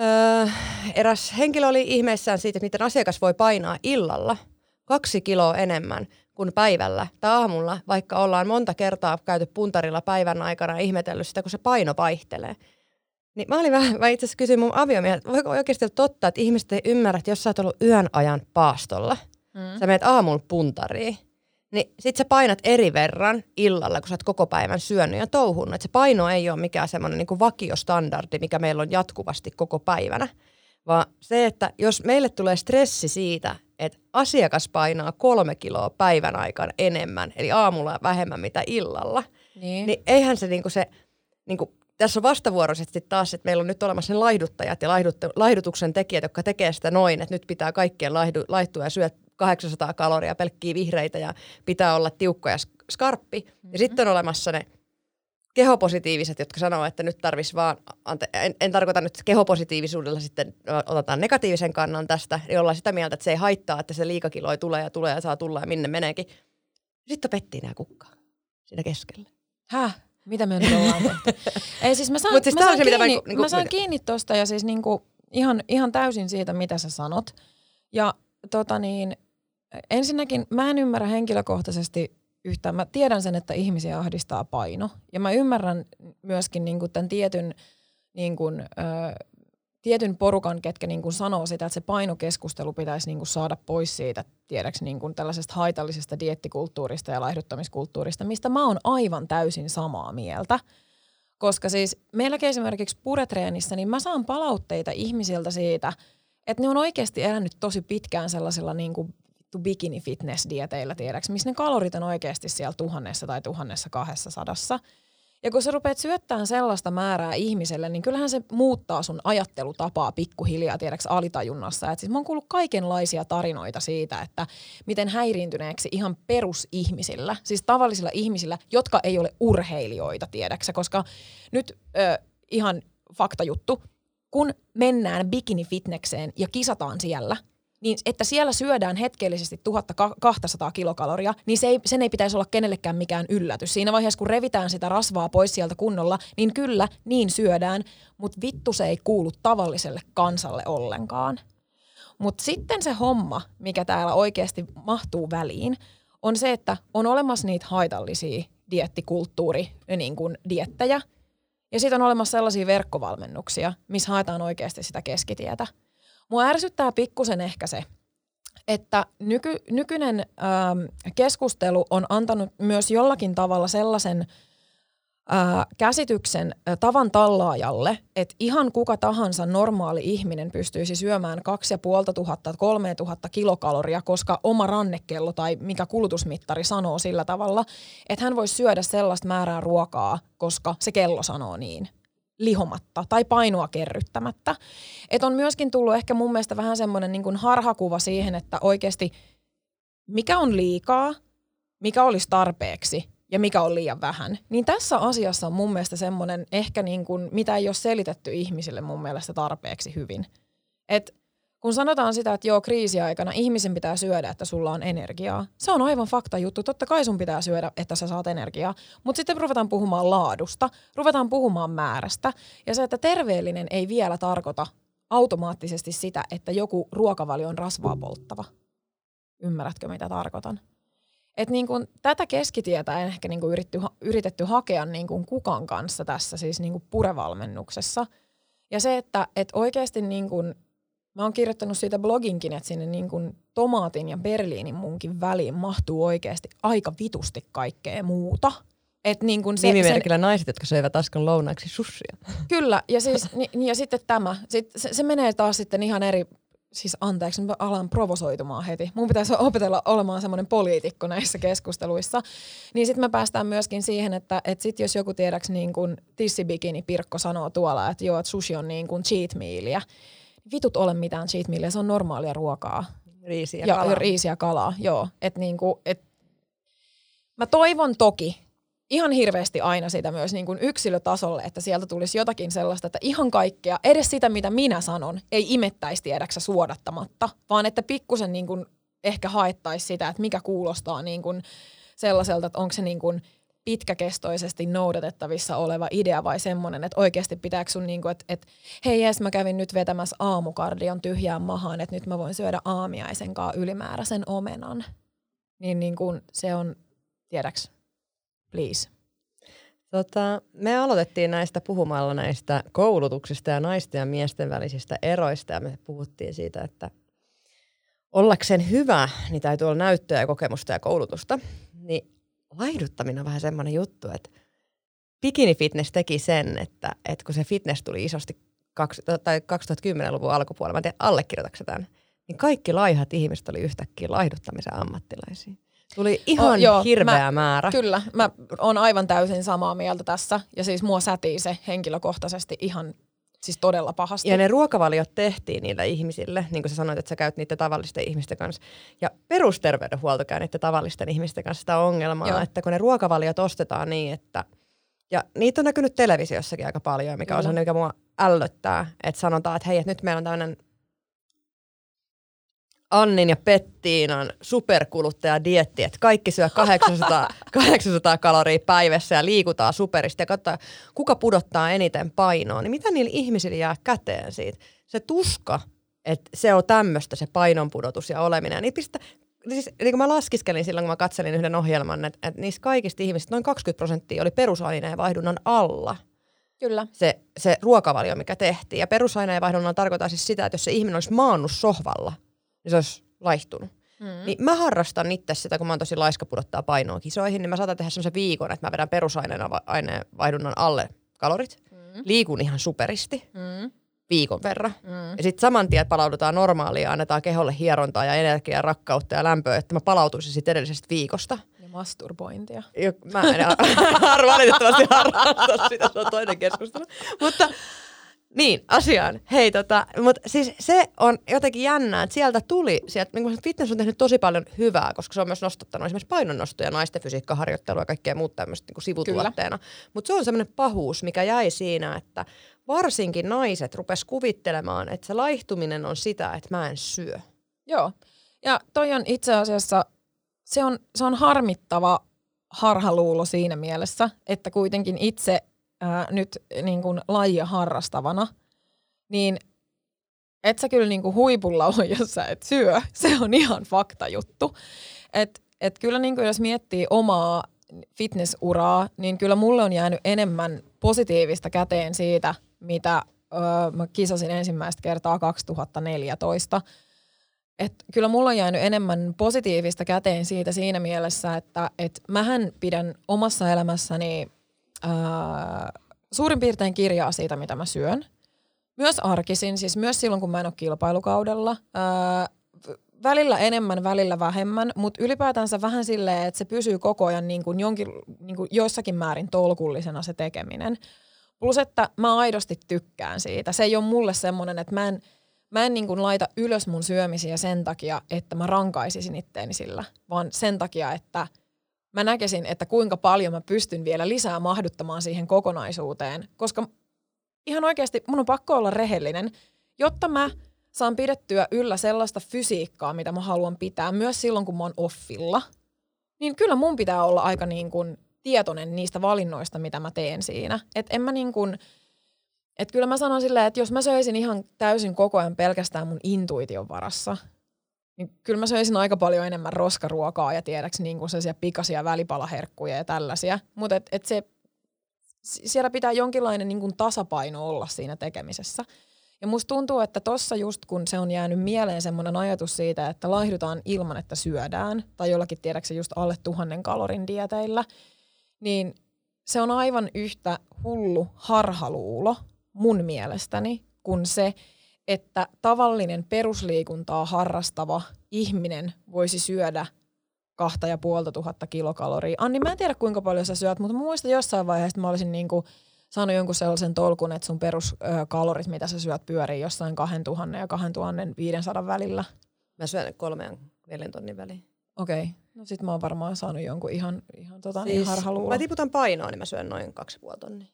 öö, eräs henkilö oli ihmeessään siitä, että miten asiakas voi painaa illalla kaksi kiloa enemmän kuin päivällä tai aamulla, vaikka ollaan monta kertaa käyty puntarilla päivän aikana ja ihmetellyt sitä, kun se paino vaihtelee. Niin mä olin vähän, mä itse asiassa kysyin mun aviomieheltä, voiko oikeasti olla totta, että ihmiset ei ymmärrä, että jos sä oot ollut yön ajan paastolla – mm. sä menet aamulla puntariin, niin sit sä painat eri verran illalla, kun sä oot koko päivän syönyt ja touhunut. Et se paino ei ole mikään semmoinen niin vakiostandardi, mikä meillä on jatkuvasti koko päivänä, vaan se, että jos meille tulee stressi siitä, että asiakas painaa kolme kiloa päivän aikana enemmän, eli aamulla vähemmän mitä illalla, niin, niin eihän se, niinku se niinku, tässä on vastavuoroisesti taas, että meillä on nyt olemassa ne laihduttajat ja laihdutuksen tekijät, jotka tekee sitä noin, että nyt pitää kaikkien laihdu, laihtua ja syödä 800 kaloria pelkkiä vihreitä ja pitää olla tiukka ja skarppi. Mm-hmm. Ja sitten on olemassa ne kehopositiiviset, jotka sanoo, että nyt tarvitsisi vaan, ante, en, en tarkoita nyt kehopositiivisuudella sitten, otetaan negatiivisen kannan tästä, niin ollaan sitä mieltä, että se ei haittaa, että se liikakiloi tulee ja tulee ja saa tulla ja minne meneekin. Sitten pettiin nämä kukkaa siinä keskellä. Häh? Mitä me nyt ollaan tehty? Ei siis mä saan, siis mä saan, se, kiinni, mä, niin kuin, mä saan kiinni tosta ja siis niinku ihan, ihan täysin siitä, mitä sä sanot. Ja tota niin, ensinnäkin mä en ymmärrä henkilökohtaisesti yhtään. Mä tiedän sen, että ihmisiä ahdistaa paino. Ja mä ymmärrän myöskin niin kuin tämän tietyn, niin kuin, ö, tietyn porukan, ketkä niin kuin sanoo sitä, että se painokeskustelu pitäisi niin kuin saada pois siitä, tiedäks, niin kuin tällaisesta haitallisesta diettikulttuurista ja laihduttamiskulttuurista, mistä mä oon aivan täysin samaa mieltä. Koska siis meilläkin esimerkiksi puretreenissä, niin mä saan palautteita ihmisiltä siitä, että ne on oikeasti elänyt tosi pitkään sellaisella niin kuin vittu bikini fitness dieteillä tiedäks, missä ne kalorit on oikeasti siellä tuhannessa tai tuhannessa kahdessa sadassa. Ja kun sä rupeat syöttämään sellaista määrää ihmiselle, niin kyllähän se muuttaa sun ajattelutapaa pikkuhiljaa, tiedäks, alitajunnassa. Et siis mä oon kuullut kaikenlaisia tarinoita siitä, että miten häiriintyneeksi ihan perusihmisillä, siis tavallisilla ihmisillä, jotka ei ole urheilijoita, tiedäksä, koska nyt ö, ihan faktajuttu, kun mennään bikini-fitnekseen ja kisataan siellä – niin että siellä syödään hetkellisesti 1200 kilokaloria, niin se ei, sen ei pitäisi olla kenellekään mikään yllätys. Siinä vaiheessa, kun revitään sitä rasvaa pois sieltä kunnolla, niin kyllä, niin syödään, mutta vittu se ei kuulu tavalliselle kansalle ollenkaan. Mutta sitten se homma, mikä täällä oikeasti mahtuu väliin, on se, että on olemassa niitä haitallisia diettikulttuuri, niin kuin diettejä, ja sitten on olemassa sellaisia verkkovalmennuksia, missä haetaan oikeasti sitä keskitietä – Mua ärsyttää pikkusen ehkä se, että nyky, nykyinen ähm, keskustelu on antanut myös jollakin tavalla sellaisen ää, käsityksen ää, tavan tallaajalle, että ihan kuka tahansa normaali ihminen pystyisi syömään 2500-3000 kilokaloria, koska oma rannekello tai mikä kulutusmittari sanoo sillä tavalla, että hän voisi syödä sellaista määrää ruokaa, koska se kello sanoo niin lihomatta tai painoa kerryttämättä. Et on myöskin tullut ehkä mun mielestä vähän semmoinen niin harhakuva siihen, että oikeasti mikä on liikaa, mikä olisi tarpeeksi ja mikä on liian vähän. Niin tässä asiassa on mun mielestä semmoinen ehkä niin kuin, mitä ei ole selitetty ihmisille mun mielestä tarpeeksi hyvin. Että kun sanotaan sitä, että joo, kriisiaikana ihmisen pitää syödä, että sulla on energiaa. Se on aivan fakta juttu. Totta kai sun pitää syödä, että sä saat energiaa. Mutta sitten ruvetaan puhumaan laadusta, ruvetaan puhumaan määrästä. Ja se, että terveellinen ei vielä tarkoita automaattisesti sitä, että joku ruokavalio on rasvaa polttava. Ymmärrätkö, mitä tarkoitan? Et niin kun, tätä keskitietä en ehkä niin kun yritetty, yritetty hakea niin kun kukan kanssa tässä siis niin kun purevalmennuksessa. Ja se, että et oikeasti niin kun Mä oon kirjoittanut siitä bloginkin, että sinne niin kuin tomaatin ja Berliinin munkin väliin mahtuu oikeasti aika vitusti kaikkea muuta. Et niin kun se, Nimimerkillä sen, naiset, jotka söivät Askon lounaaksi sussia. Kyllä, ja, siis, ni, ja sitten tämä. Sit, se, se menee taas sitten ihan eri siis anteeksi, mä alan provosoitumaan heti. Mun pitäisi opetella olemaan semmoinen poliitikko näissä keskusteluissa. Niin sitten me päästään myöskin siihen, että et sit jos joku tiedäks niin kuin tissibikini Pirkko sanoo tuolla, että joo, että sushi on niin kuin cheat mealia. Vitut ole mitään cheat mealia, se on normaalia ruokaa. Riisiä ja kalaa. riisiä kalaa, joo. Et niin kuin, et Mä toivon toki, ihan hirveästi aina sitä myös niin kuin yksilötasolle, että sieltä tulisi jotakin sellaista, että ihan kaikkea, edes sitä mitä minä sanon, ei imettäisi tiedäksä suodattamatta, vaan että pikkusen niin kuin ehkä haettaisi sitä, että mikä kuulostaa niin kuin sellaiselta, että onko se niin kuin pitkäkestoisesti noudatettavissa oleva idea vai semmoinen, että oikeasti pitääkö sun niin kuin, että, että hei jes, mä kävin nyt vetämässä aamukardion tyhjään mahaan, että nyt mä voin syödä aamiaisen kanssa ylimääräisen omenan. Niin, niin kuin se on, tiedäks, please? Tota, me aloitettiin näistä puhumalla näistä koulutuksista ja naisten ja miesten välisistä eroista ja me puhuttiin siitä, että ollakseen hyvä, niin täytyy olla näyttöä ja kokemusta ja koulutusta. Niin laihduttaminen on vähän semmoinen juttu, että Bikini Fitness teki sen, että, että kun se fitness tuli isosti kaksi, tai 2010-luvun alkupuolella, mä en tiedä allekirjoitatko tämän, niin kaikki laihat ihmiset oli yhtäkkiä laihduttamisen ammattilaisia. Tuli ihan oh, joo, hirveä mä, määrä. Kyllä, mä oon aivan täysin samaa mieltä tässä. Ja siis mua sätii se henkilökohtaisesti ihan siis todella pahasti. Ja ne ruokavaliot tehtiin niille ihmisille, niin kuin sä sanoit, että sä käyt niiden tavallisten ihmisten kanssa. Ja perusterveydenhuolto käy niiden tavallisten ihmisten kanssa sitä ongelmaa, Joo. että kun ne ruokavaliot ostetaan niin, että ja niitä on näkynyt televisiossakin aika paljon, mikä on se, mikä mua ällöttää, että sanotaan, että hei, että nyt meillä on tämmöinen Annin ja Pettiinan dietti, että kaikki syö 800, 800 kaloria päivässä ja liikutaan superisti ja katsotaan, kuka pudottaa eniten painoa, niin mitä niillä ihmisillä jää käteen siitä? Se tuska, että se on tämmöistä se painonpudotus ja oleminen. Niin pistä, siis, niin kun mä laskiskelin silloin, kun mä katselin yhden ohjelman, että, että niistä kaikista ihmisistä noin 20 prosenttia oli perusaineen vaihdunnan alla. Kyllä. Se, se ruokavalio, mikä tehtiin. Ja perusaineen vaihdunnan tarkoittaa siis sitä, että jos se ihminen olisi maannut sohvalla – niin se olisi laihtunut. Mm. Niin mä harrastan itse sitä, kun mä oon tosi laiska pudottaa painoa kisoihin, niin mä saatan tehdä semmoisen viikon, että mä vedän perusaineenvaihdunnan alle kalorit. Mm. Liikun ihan superisti. Mm viikon verran. Mm. Ja sitten saman tien palaudutaan normaaliin ja annetaan keholle hierontaa ja energiaa, rakkautta ja lämpöä, että mä palautuisin sitten edellisestä viikosta. Ja masturbointia. Jo, mä en valitettavasti harrasta sitä, se on toinen keskustelu. Mutta niin, asiaan. Hei, tota, mutta siis se on jotenkin jännää, että sieltä tuli, sieltä, niin fitness on tehnyt tosi paljon hyvää, koska se on myös nostattanut esimerkiksi painonnostoja, naisten fysiikkaharjoittelua ja kaikkea muuta tämmöistä niin sivutuotteena. Mutta se on semmoinen pahuus, mikä jäi siinä, että varsinkin naiset rupes kuvittelemaan, että se laihtuminen on sitä, että mä en syö. Joo, ja toi on itse asiassa, se on, se on harmittava harhaluulo siinä mielessä, että kuitenkin itse ää, nyt niin kuin lajia harrastavana, niin et sä kyllä niin kuin huipulla ole, jos sä et syö. Se on ihan fakta juttu. Et, et kyllä niin kuin jos miettii omaa fitnessuraa, niin kyllä mulle on jäänyt enemmän positiivista käteen siitä, mitä öö, mä kisasin ensimmäistä kertaa 2014. Et kyllä mulla on jäänyt enemmän positiivista käteen siitä siinä mielessä, että et mähän pidän omassa elämässäni ää, suurin piirtein kirjaa siitä, mitä mä syön. Myös arkisin, siis myös silloin, kun mä en ole kilpailukaudella. Ää, välillä enemmän, välillä vähemmän, mutta ylipäätänsä vähän silleen, että se pysyy koko ajan niin kuin jonkin, niin kuin jossakin määrin tolkullisena se tekeminen. Plus, että mä aidosti tykkään siitä. Se ei ole mulle semmoinen, että mä en, mä en niin kuin laita ylös mun syömisiä sen takia, että mä rankaisisin itteeni sillä, vaan sen takia, että – mä näkisin, että kuinka paljon mä pystyn vielä lisää mahduttamaan siihen kokonaisuuteen, koska ihan oikeasti mun on pakko olla rehellinen, jotta mä saan pidettyä yllä sellaista fysiikkaa, mitä mä haluan pitää, myös silloin, kun mä oon offilla, niin kyllä mun pitää olla aika niin kuin tietoinen niistä valinnoista, mitä mä teen siinä. Että en mä niin kuin, että kyllä mä sanon silleen, että jos mä söisin ihan täysin koko ajan pelkästään mun intuition varassa, niin kyllä mä söisin aika paljon enemmän roskaruokaa ja tiedäks niin kuin sellaisia pikaisia välipalaherkkuja ja tällaisia. Mutta et, et se, siellä pitää jonkinlainen niin kuin tasapaino olla siinä tekemisessä. Ja musta tuntuu, että tossa just kun se on jäänyt mieleen semmoinen ajatus siitä, että laihdutaan ilman, että syödään, tai jollakin tiedäksä just alle tuhannen kalorin dieteillä, niin se on aivan yhtä hullu harhaluulo mun mielestäni kuin se, että tavallinen perusliikuntaa harrastava ihminen voisi syödä kahta ja puolta tuhatta kilokaloria. Anni, mä en tiedä kuinka paljon sä syöt, mutta mä muistan jossain vaiheessa, että mä olisin niinku saanut jonkun sellaisen tolkun, että sun peruskalorit, mitä sä syöt, pyörii jossain 2000 ja 2500 välillä. Mä syön kolmeen neljän tonnin väliin. Okei. Okay. No sit mä oon varmaan saanut jonkun ihan, ihan tota, niin siis, niin harhaluulo. Mä tiputan painoa, niin mä syön noin kaksi puoli tonnia.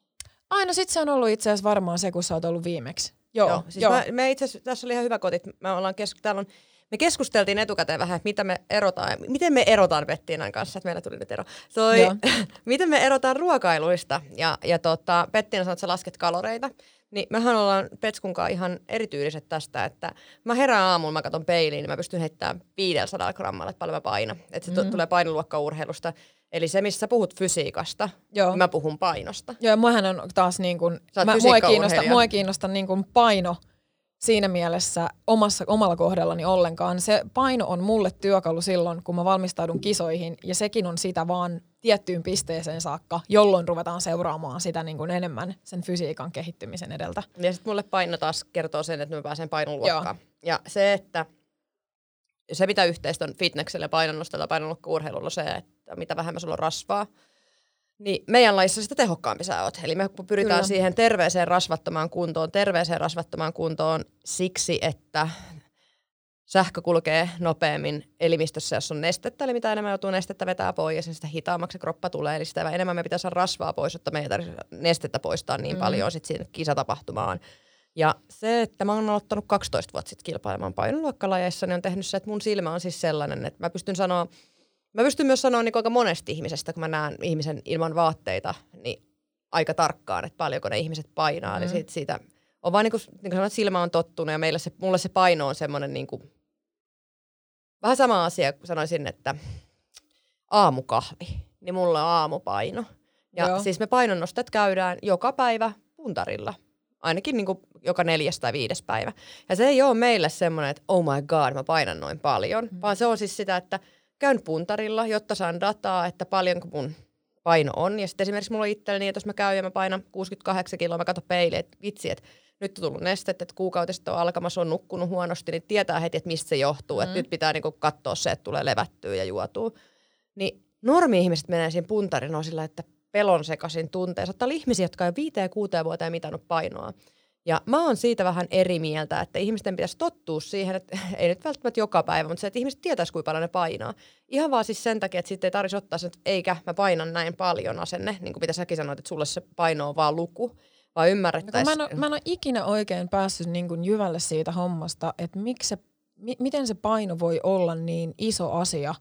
Ai no sit se on ollut itse asiassa varmaan se, kun sä oot ollut viimeksi. Joo, Joo siis Joo. Mä, me itse asiassa, tässä oli ihan hyvä kotit. Me, ollaan kesk- täällä on, me keskusteltiin etukäteen vähän, että mitä me erotaan, miten me erotaan Pettiinan kanssa, että meillä tuli nyt ero. Toi, miten me erotaan ruokailuista. Ja, ja tota, Pettiina sanoi, että sä lasket kaloreita. Niin mehän ollaan Petskunkaan ihan erityyliset tästä, että mä herään aamulla, mä katson peiliin, niin mä pystyn heittämään 500 grammalla, että paljon mä painan. Että se mm. tulee painoluokkaurheilusta. Eli se, missä puhut fysiikasta, Joo. Niin mä puhun painosta. Joo, muahan on taas niin kuin, mä, mua ei kiinnosta, mua ei kiinnosta niin kuin paino siinä mielessä omassa, omalla kohdallani ollenkaan. Se paino on mulle työkalu silloin, kun mä valmistaudun kisoihin, ja sekin on sitä vaan tiettyyn pisteeseen saakka, jolloin ruvetaan seuraamaan sitä niin kuin enemmän sen fysiikan kehittymisen edeltä. Ja sitten mulle paino taas kertoo sen, että mä pääsen painoluokkaan. Joo. Ja se, että se mitä yhteistä on fitneksellä, painonnostolla ja painonluokkaurheilulla se, että mitä vähemmän sulla on rasvaa, niin meidän laissa sitä tehokkaampi sä oot. Eli me pyritään Kyllä. siihen terveeseen rasvattomaan kuntoon, terveeseen rasvattomaan kuntoon siksi, että sähkö kulkee nopeammin elimistössä, jos on nestettä, eli mitä enemmän joutuu nestettä vetää pois, niin sitä hitaammaksi kroppa tulee, eli sitä enemmän me pitäisi saada rasvaa pois, jotta me ei tarvitse nestettä poistaa niin mm. paljon sit siinä kisatapahtumaan. Ja se, että mä oon aloittanut 12 vuotta sitten kilpailemaan painoluokkalajeissa, niin on tehnyt se, että mun silmä on siis sellainen, että mä pystyn sanoa, mä pystyn myös sanoa niin aika monesti ihmisestä, kun mä näen ihmisen ilman vaatteita, niin aika tarkkaan, että paljonko ne ihmiset painaa. Mm. Eli siitä, siitä on vaan niin kuin, niin kuin sanoin, että silmä on tottunut ja meillä se, mulle se paino on semmoinen niin kuin, vähän sama asia, kun sanoisin, että aamukahvi, niin mulla on aamupaino. Ja Joo. siis me painonnostat käydään joka päivä puntarilla. Ainakin niin kuin joka neljäs tai viides päivä. Ja se ei ole meille semmoinen, että oh my god, mä painan noin paljon. Mm. Vaan se on siis sitä, että käyn puntarilla, jotta saan dataa, että paljonko mun paino on. Ja sitten esimerkiksi mulla on itselleni, että jos mä käyn ja mä painan 68 kiloa, mä katson peiliin, että vitsi, että nyt on tullut nestet, että kuukautista on alkamassa, on nukkunut huonosti, niin tietää heti, että mistä se johtuu. Mm. Että nyt pitää niinku katsoa se, että tulee levättyä ja juotua. Niin normi-ihmiset menee siihen puntarin on sillä, että pelon sekaisin tunteen. Saattaa olla ihmisiä, jotka on viiteen ja kuuteen vuoteen mitannut painoa. Ja mä oon siitä vähän eri mieltä, että ihmisten pitäisi tottua siihen, että ei nyt välttämättä joka päivä, mutta se, että ihmiset tietäisi, kuinka paljon ne painaa. Ihan vaan siis sen takia, että sitten ei tarvitsisi ottaa sen, että eikä mä painan näin paljon asenne, niin kuin mitä säkin sanoit, että sulle se paino on vaan luku, vaan ymmärrettäisiin. No, mä, en mä en ole ikinä oikein päässyt niin kuin jyvälle siitä hommasta, että miksi se, mi, miten se paino voi olla niin iso asia,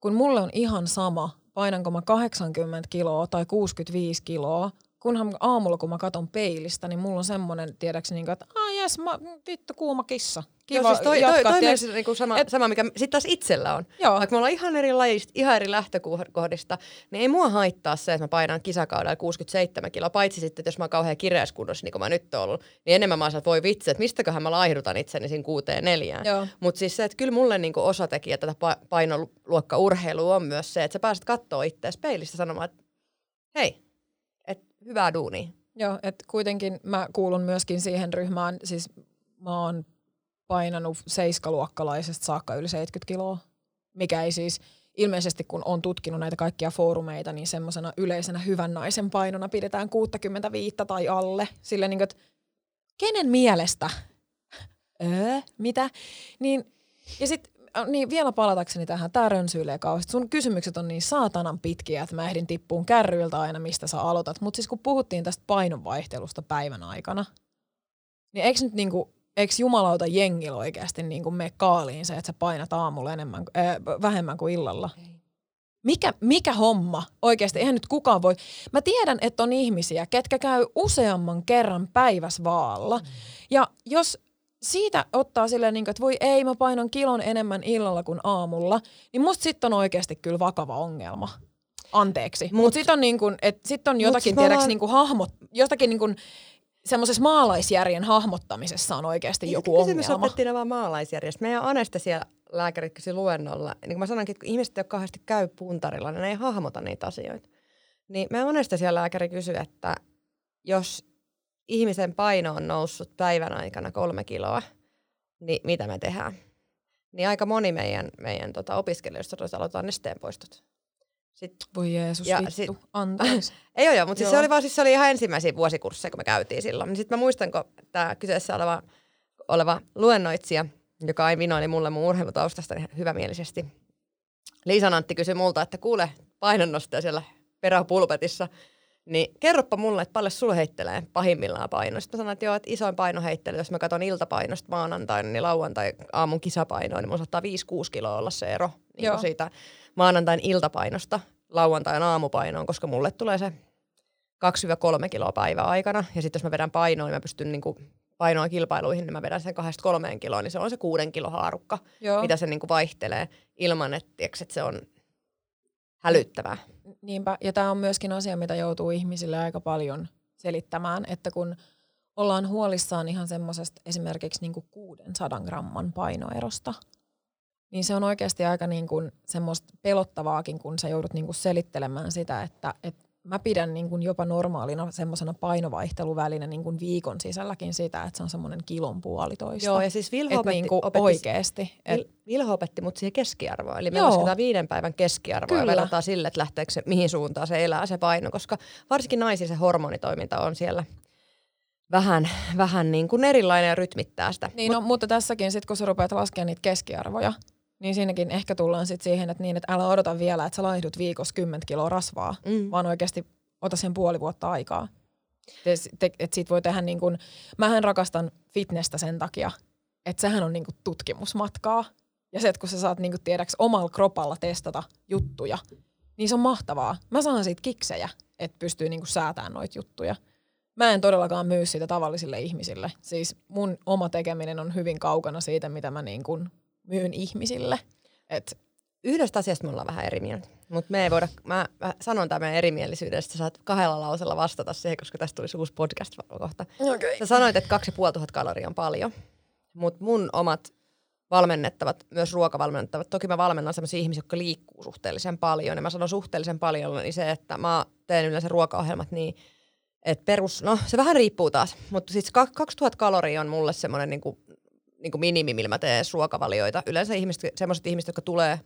kun mulle on ihan sama, painanko mä 80 kiloa tai 65 kiloa, kunhan aamulla, kun mä katon peilistä, niin mulla on semmoinen, tiedäkseni, niin että ah jes, mä, vittu kuuma kissa. Kiva Joo, siis toi, jatkaa, toi, toi, toi niinku sama, et, sama, mikä sitten taas itsellä on. Joo. Vaikka me ollaan ihan eri lajista, ihan eri lähtökohdista, niin ei mua haittaa se, että mä painan kisakaudella 67 kiloa, paitsi sitten, että jos mä oon kauhean kireäskunnossa, niin kuin mä nyt oon ollut, niin enemmän mä oon että voi vitsi, että mistäköhän mä laihdutan itseni siinä kuuteen neljään. Mutta siis se, että kyllä mulle niinku osatekijä tätä painoluokka-urheilua on myös se, että sä pääset katsoa itseäsi peilistä sanomaan, että hei, hyvää duunia. Joo, että kuitenkin mä kuulun myöskin siihen ryhmään, siis mä oon painanut seiskaluokkalaisesta saakka yli 70 kiloa, mikä ei siis ilmeisesti kun on tutkinut näitä kaikkia foorumeita, niin semmoisena yleisenä hyvän naisen painona pidetään 65 tai alle. Sille niin kuin, että kenen mielestä? Öö, mitä? Niin, ja sitten niin vielä palatakseni tähän, tämä rönsyilee kauheasti. Sun kysymykset on niin saatanan pitkiä, että mä ehdin tippuun kärryiltä aina, mistä sä aloitat. Mutta siis kun puhuttiin tästä painonvaihtelusta päivän aikana, niin eikö nyt niinku, eikö jumalauta jengillä oikeasti niinku me kaaliin se, että sä painat aamulla enemmän, äh, vähemmän kuin illalla? Mikä, mikä homma? Oikeasti, eihän nyt kukaan voi. Mä tiedän, että on ihmisiä, ketkä käy useamman kerran päivässä vaalla. Mm. Ja jos siitä ottaa silleen, niin kuin, että voi ei, mä painan kilon enemmän illalla kuin aamulla, niin musta sitten on oikeasti kyllä vakava ongelma. Anteeksi. Mutta Mut sitten on, niin kuin, et sit on jotakin, siis tiedäks, niin kuin hahmot, jotakin niin kuin, semmoisessa maalaisjärjen hahmottamisessa on oikeasti joku ongelma. Kysymys otettiin vaan maalaisjärjestä. Meidän anestesialääkärit kysyi luennolla. Niin kuin mä sanoinkin, että ihmiset, jotka kauheasti käy puntarilla, niin ne ei hahmota niitä asioita. Niin me anestesialääkäri kysyi, että jos ihmisen paino on noussut päivän aikana kolme kiloa, niin mitä me tehdään? Niin aika moni meidän, meidän tota, opiskelijoista aloittaa nesteenpoistot. Sitten, Voi Jeesus, ja vittu, sit, anteeksi. ei ole, mutta siis se oli vaan siis se oli ihan ensimmäisiä vuosikursseja, kun me käytiin silloin. Niin sitten mä muistan, kun tämä kyseessä oleva, oleva luennoitsija, joka ei vinoili mulle mun urheilutaustasta niin hyvämielisesti. Liisa Nantti kysyi multa, että kuule painonnostaja siellä peräpulpetissa, niin kerropa mulle, että paljon sulle heittelee pahimmillaan paino. Sitten mä sanoin, että joo, että isoin paino heittelee, jos mä katson iltapainosta maanantaina, niin lauantai aamun kisapainoa, niin mun saattaa 5-6 kiloa olla se ero niin siitä maanantain iltapainosta lauantain aamupainoon, koska mulle tulee se 2-3 kiloa päivän aikana. Ja sitten jos mä vedän painoa, niin mä pystyn niinku painoa kilpailuihin, niin mä vedän sen kahdesta kolmeen kiloon, niin se on se kuuden kilo haarukka, Joo. mitä se niinku vaihtelee ilman, että, että se on hälyttävää. Niinpä, ja tämä on myöskin asia, mitä joutuu ihmisille aika paljon selittämään, että kun ollaan huolissaan ihan semmoisesta esimerkiksi niinku 600 gramman painoerosta, niin se on oikeasti aika niin kuin semmoista pelottavaakin, kun sä joudut niin kuin selittelemään sitä, että, että mä pidän niin kuin jopa normaalina semmoisena painovaihteluvälinä niin kuin viikon sisälläkin sitä, että se on semmoinen kilon puolitoista. Joo, ja siis Vilho opetti, niin kuin opetti, oikeasti. Et, Vilho opetti mut siihen keskiarvoon. Eli me joo. lasketaan viiden päivän keskiarvoa Kyllä. ja verrataan sille, että lähteekö se, mihin suuntaan se elää se paino, koska varsinkin naisilla se hormonitoiminta on siellä vähän, vähän niin kuin erilainen ja rytmittää sitä. Niin, Mut, no, mutta tässäkin sitten kun sä rupeat laskemaan niitä keskiarvoja, niin siinäkin ehkä tullaan sitten siihen, että niin, että älä odota vielä, että sä laihdut viikossa 10 kiloa rasvaa, mm. vaan oikeasti ota sen puoli vuotta aikaa. Että siitä voi tehdä niin kuin, mähän rakastan fitnessä sen takia, että sehän on niin kuin tutkimusmatkaa. Ja se, että kun sä saat niin kuin tiedäks omalla kropalla testata juttuja, niin se on mahtavaa. Mä saan siitä kiksejä, että pystyy niin kuin säätämään noita juttuja. Mä en todellakaan myy sitä tavallisille ihmisille. Siis mun oma tekeminen on hyvin kaukana siitä, mitä mä niin kuin myyn ihmisille. Et Yhdestä asiasta me ollaan vähän eri mieltä. Mutta me ei voida, mä, mä sanon tämän erimielisyydestä, saat kahdella lausella vastata siihen, koska tästä tulisi uusi podcast kohta. Okay. Sä sanoit, että 2500 kaloria on paljon, mutta mun omat valmennettavat, myös ruokavalmennettavat, toki mä valmennan sellaisia ihmisiä, jotka liikkuu suhteellisen paljon, ja mä sanon suhteellisen paljon, niin se, että mä teen yleensä ruokaohjelmat niin, että perus, no se vähän riippuu taas, mutta siis 2000 kaloria on mulle semmoinen niin kuin niin kuin minimi, millä mä teen ruokavalioita. Yleensä ihmiset, sellaiset ihmiset, jotka tulee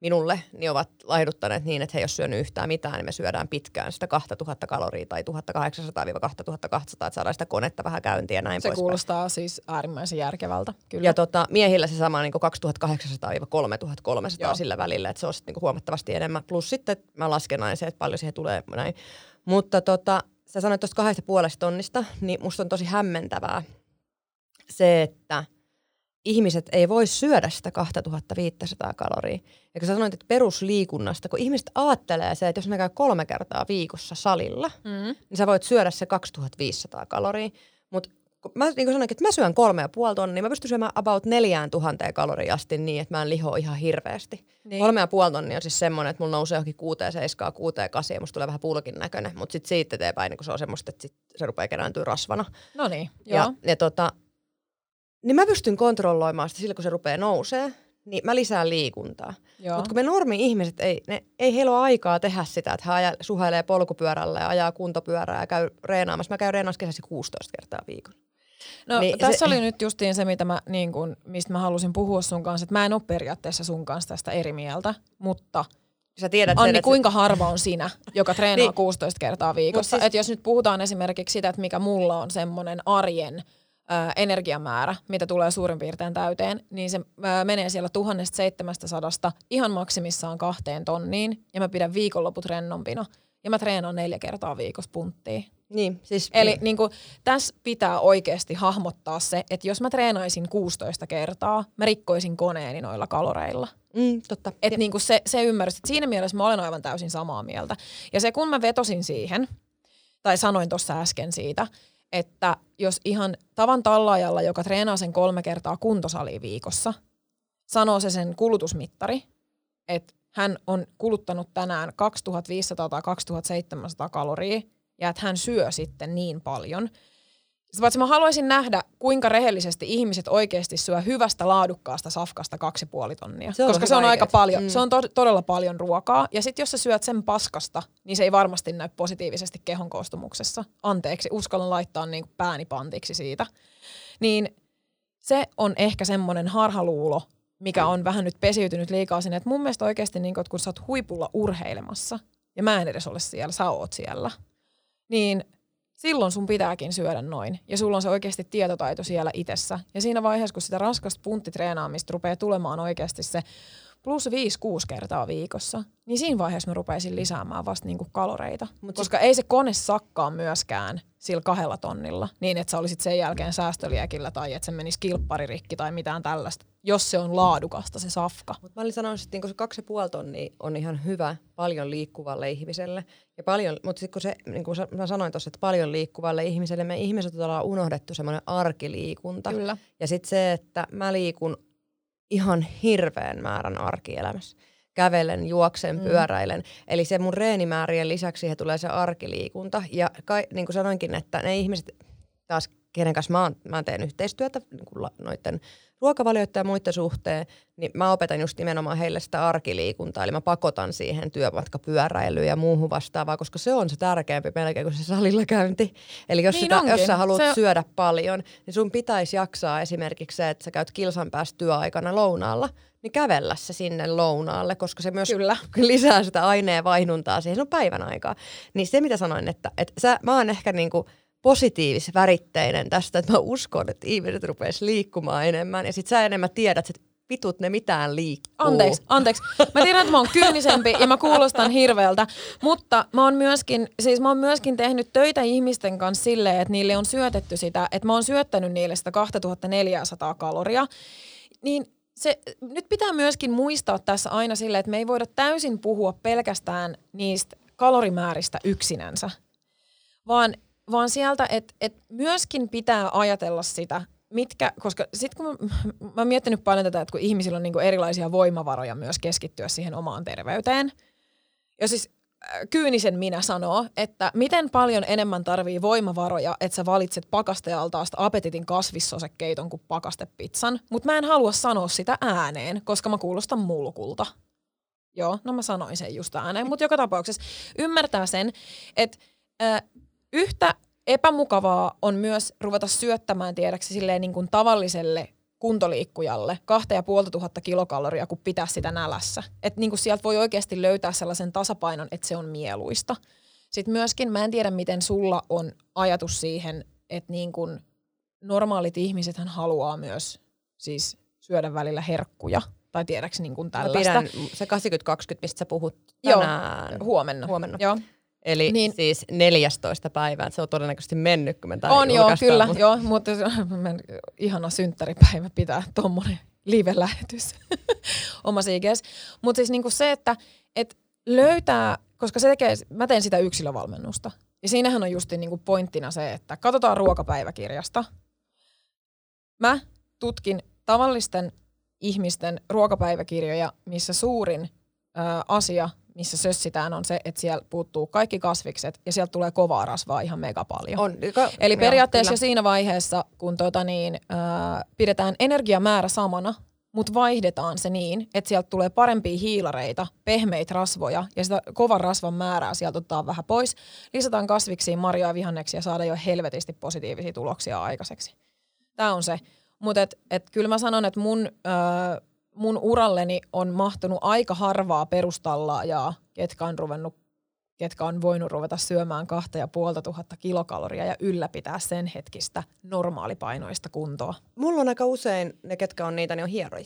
minulle, niin ovat laihduttaneet niin, että he ei ole syönyt yhtään mitään, niin me syödään pitkään sitä 2000 kaloria tai 1800-2200, että saadaan sitä konetta vähän käyntiä ja näin Se pois kuulostaa päin. siis äärimmäisen järkevältä, kyllä. Ja tota, miehillä se sama niin 2800-3300 Joo. sillä välillä, että se on niin huomattavasti enemmän. Plus sitten mä lasken aina se, että paljon siihen tulee näin. Mutta tota, sä sanoit tuosta kahdesta puolesta tonnista, niin musta on tosi hämmentävää se, että – ihmiset ei voi syödä sitä 2500 kaloria. Ja kun sä sanoit, että perusliikunnasta, kun ihmiset ajattelee se, että jos ne käy kolme kertaa viikossa salilla, mm. niin sä voit syödä se 2500 kaloria. Mutta mä niin kuin sanoin, että mä syön kolme ja puoli tonnia, niin mä pystyn syömään about neljään tuhanteen kaloria asti niin, että mä en liho ihan hirveästi. Niin. Kolme ja puoli tonnia on siis semmoinen, että mulla nousee johonkin kuuteen, seiskaa, kuuteen, kasi ja musta tulee vähän pulkin näköinen. Mutta sitten siitä eteenpäin, niin kun se on semmoista, että sit se rupeaa kerääntyä rasvana. No niin, joo. Ja, ja tota, niin mä pystyn kontrolloimaan sitä sillä, kun se rupeaa nousee, niin mä lisään liikuntaa. Mutta kun me normi-ihmiset, ei, ne, ei heillä ole aikaa tehdä sitä, että he aja, suhailee polkupyörällä ja ajaa kuntopyörää ja käy reenaamassa. Mä käyn reenaamassa kesäsi 16 kertaa viikossa. No niin tässä se, oli nyt justiin se, mitä mä, niin kun, mistä mä halusin puhua sun kanssa, että mä en ole periaatteessa sun kanssa tästä eri mieltä, mutta Sä tiedät Anni, sen, kuinka harva on sinä, joka treenaa niin. 16 kertaa viikossa? Siis... Et jos nyt puhutaan esimerkiksi sitä, että mikä mulla on semmoinen arjen – ää, energiamäärä, mitä tulee suurin piirtein täyteen, niin se ää, menee siellä 1700 ihan maksimissaan kahteen tonniin ja mä pidän viikonloput rennompina ja mä treenaan neljä kertaa viikossa punttia. Niin, siis, Eli niin. Niin kuin, tässä pitää oikeasti hahmottaa se, että jos mä treenaisin 16 kertaa, mä rikkoisin koneeni noilla kaloreilla. Mm, totta. Et niin kuin se, se ymmärrys, että siinä mielessä mä olen aivan täysin samaa mieltä. Ja se kun mä vetosin siihen, tai sanoin tuossa äsken siitä, että jos ihan tavan tallaajalla, joka treenaa sen kolme kertaa kuntosali viikossa, sanoo se sen kulutusmittari, että hän on kuluttanut tänään 2500 tai 2700 kaloria ja että hän syö sitten niin paljon. Sitä paitsi mä haluaisin nähdä, kuinka rehellisesti ihmiset oikeasti syö hyvästä laadukkaasta safkasta kaksi puoli tonnia. Se on koska se on aika paljon. Mm. Se on to- todella paljon ruokaa. Ja sitten jos sä syöt sen paskasta, niin se ei varmasti näy positiivisesti kehon koostumuksessa. Anteeksi, uskallan laittaa niin kuin pääni pantiksi siitä. Niin se on ehkä semmoinen harhaluulo, mikä on vähän nyt pesiytynyt liikaa sinne. Että mun mielestä oikeasti, niin kun, että kun sä oot huipulla urheilemassa, ja mä en edes ole siellä, sä oot siellä, niin silloin sun pitääkin syödä noin. Ja sulla on se oikeasti tietotaito siellä itsessä. Ja siinä vaiheessa, kun sitä raskasta punttitreenaamista rupeaa tulemaan oikeasti se plus 5-6 kertaa viikossa, niin siinä vaiheessa mä rupeisin lisäämään vasta niinku kaloreita. Mut Koska ei se kone sakkaa myöskään sillä kahdella tonnilla, niin että sä olisit sen jälkeen säästöliekillä tai että se menisi kilpparirikki tai mitään tällaista, jos se on laadukasta se safka. Mutta mä olin sanonut, että niinku se kaksi ja puoli tonnia on ihan hyvä paljon liikkuvalle ihmiselle. Ja paljon, mutta sitten kun se, niin kuin mä sanoin tuossa, että paljon liikkuvalle ihmiselle, me ihmiset ollaan unohdettu semmoinen arkiliikunta. Kyllä. Ja sitten se, että mä liikun ihan hirveän määrän arkielämässä. Kävelen, juoksen, Mm. pyöräilen. Eli se mun reenimäärien lisäksi siihen tulee se arkiliikunta. Ja kai, niin kuin sanoinkin, että ne ihmiset, taas kenen kanssa mä, oon, mä teen yhteistyötä niin kuin la- noiden ruokavalioiden ja muiden suhteen, niin mä opetan just nimenomaan heille sitä arkiliikuntaa. Eli mä pakotan siihen työmatkapyöräilyyn ja muuhun vastaavaa, koska se on se tärkeämpi melkein kuin se salilla käynti. Eli jos, Niin sitä, jos sä haluat Se- syödä paljon, niin sun pitäisi jaksaa esimerkiksi se, että sä käyt kilsan päästä työaikana lounaalla, niin kävellä se sinne lounaalle, koska se myös Kyllä. lisää sitä aineen vaihduntaa siihen sun päivän aikaa. Niin se, mitä sanoin, että, että sä, mä oon ehkä niinku positiivisväritteinen tästä, että mä uskon, että ihmiset rupeais liikkumaan enemmän. Ja sit sä enemmän tiedät, että vitut ne mitään liikkuu. Anteeksi, anteeksi. Mä tiedän, että mä oon kyynisempi ja mä kuulostan hirveältä, mutta mä oon myöskin, siis mä oon myöskin tehnyt töitä ihmisten kanssa silleen, että niille on syötetty sitä, että mä oon syöttänyt niille sitä 2400 kaloria. Niin se, nyt pitää myöskin muistaa tässä aina silleen, että me ei voida täysin puhua pelkästään niistä kalorimääristä yksinänsä, vaan, vaan sieltä, että et myöskin pitää ajatella sitä, mitkä, koska sitten kun mä, mä oon miettinyt paljon tätä, että kun ihmisillä on niinku erilaisia voimavaroja myös keskittyä siihen omaan terveyteen. Ja siis äh, kyynisen minä sanoo, että miten paljon enemmän tarvii voimavaroja, että sä valitset pakastealtaasta apetitin kasvissosekeiton kuin pakastepizzan. Mutta mä en halua sanoa sitä ääneen, koska mä kuulostan mulkulta. Joo, no mä sanoin sen just ääneen, mutta joka tapauksessa ymmärtää sen, että äh, yhtä epämukavaa on myös ruveta syöttämään tiedäksi silleen niin kuin tavalliselle kuntoliikkujalle kahta ja puolta tuhatta kilokaloria, kun pitää sitä nälässä. Että niin kuin sieltä voi oikeasti löytää sellaisen tasapainon, että se on mieluista. Sitten myöskin, mä en tiedä miten sulla on ajatus siihen, että niin kuin normaalit ihmisethän haluaa myös siis syödä välillä herkkuja. Tai tiedäks niin kuin Mä tällaista. pidän se 80-20, mistä sä puhut Joo, tänään. Huomenna. Huomenna. Joo. Eli Niin- siis 14 päivää. Se on todennäköisesti mennyt, kun me On joo, kyllä, mut- joo, mutta se on men- ihana synttäripäivä pitää tommonen live-lähetys oma siigees. Mutta siis niinku se, että et löytää, koska se tekee, mä teen sitä yksilövalmennusta. Ja siinähän on just niinku pointtina se, että katsotaan ruokapäiväkirjasta. Mä tutkin tavallisten ihmisten ruokapäiväkirjoja, missä suurin ö, asia, missä sössitään, on se, että siellä puuttuu kaikki kasvikset ja sieltä tulee kovaa rasvaa ihan mega paljon. On, ka- Eli joo, periaatteessa kyllä. jo siinä vaiheessa, kun tota niin, ää, pidetään energiamäärä samana, mutta vaihdetaan se niin, että sieltä tulee parempia hiilareita, pehmeitä rasvoja ja sitä kovan rasvan määrää sieltä otetaan vähän pois. Lisätään kasviksiin marjoja ja vihanneksia ja saada jo helvetisti positiivisia tuloksia aikaiseksi. Tämä on se. Mutta et, et kyllä mä sanon, että mun, ö, mun uralleni on mahtunut aika harvaa perustallaajaa, ketkä on ruvennut ketkä on voinut ruveta syömään kahta ja puolta tuhatta kilokaloria ja ylläpitää sen hetkistä normaalipainoista kuntoa. Mulla on aika usein ne, ketkä on niitä, ne on hieroja.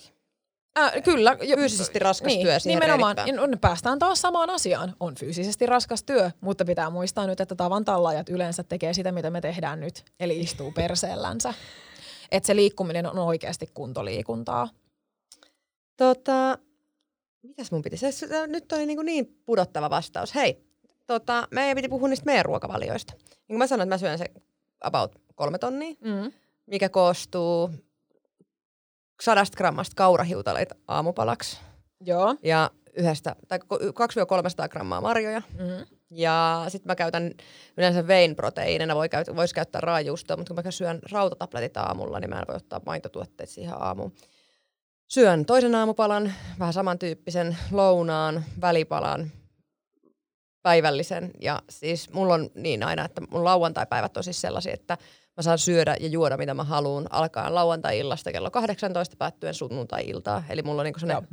Äh, kyllä. Jo, Fyysisesti raskas niin, työ siihen Nimenomaan. no, päästään taas samaan asiaan. On fyysisesti raskas työ, mutta pitää muistaa nyt, että tavan tallaajat yleensä tekee sitä, mitä me tehdään nyt. Eli istuu perseellänsä. Että se liikkuminen on oikeasti kuntoliikuntaa. Tota, mitäs mun piti? Se, se, nyt oli niin, niin pudottava vastaus. Hei, tota, meidän piti puhua niistä meidän ruokavalioista. Niin kuin mä sanoin, että mä syön se about kolme tonnia, Mm. mikä koostuu sadasta grammasta kaurahiutaleita aamupalaksi Joo. ja yhdestä, tai ko- 200-300 grammaa marjoja, Mm. Ja sitten mä käytän yleensä vein-proteiinina, voi käyt, vois käyttää raajuustoa, mutta kun mä syön rautatabletit aamulla, niin mä en voi ottaa maitotuotteet siihen aamuun. Syön toisen aamupalan, vähän samantyyppisen lounaan, välipalan, päivällisen. Ja siis mulla on niin aina, että mun lauantai-päivät on siis sellaisia, että mä saan syödä ja juoda mitä mä haluan alkaen lauantai-illasta kello 18 päättyen sunnuntai-iltaa. Eli mulla on niinku sellainen...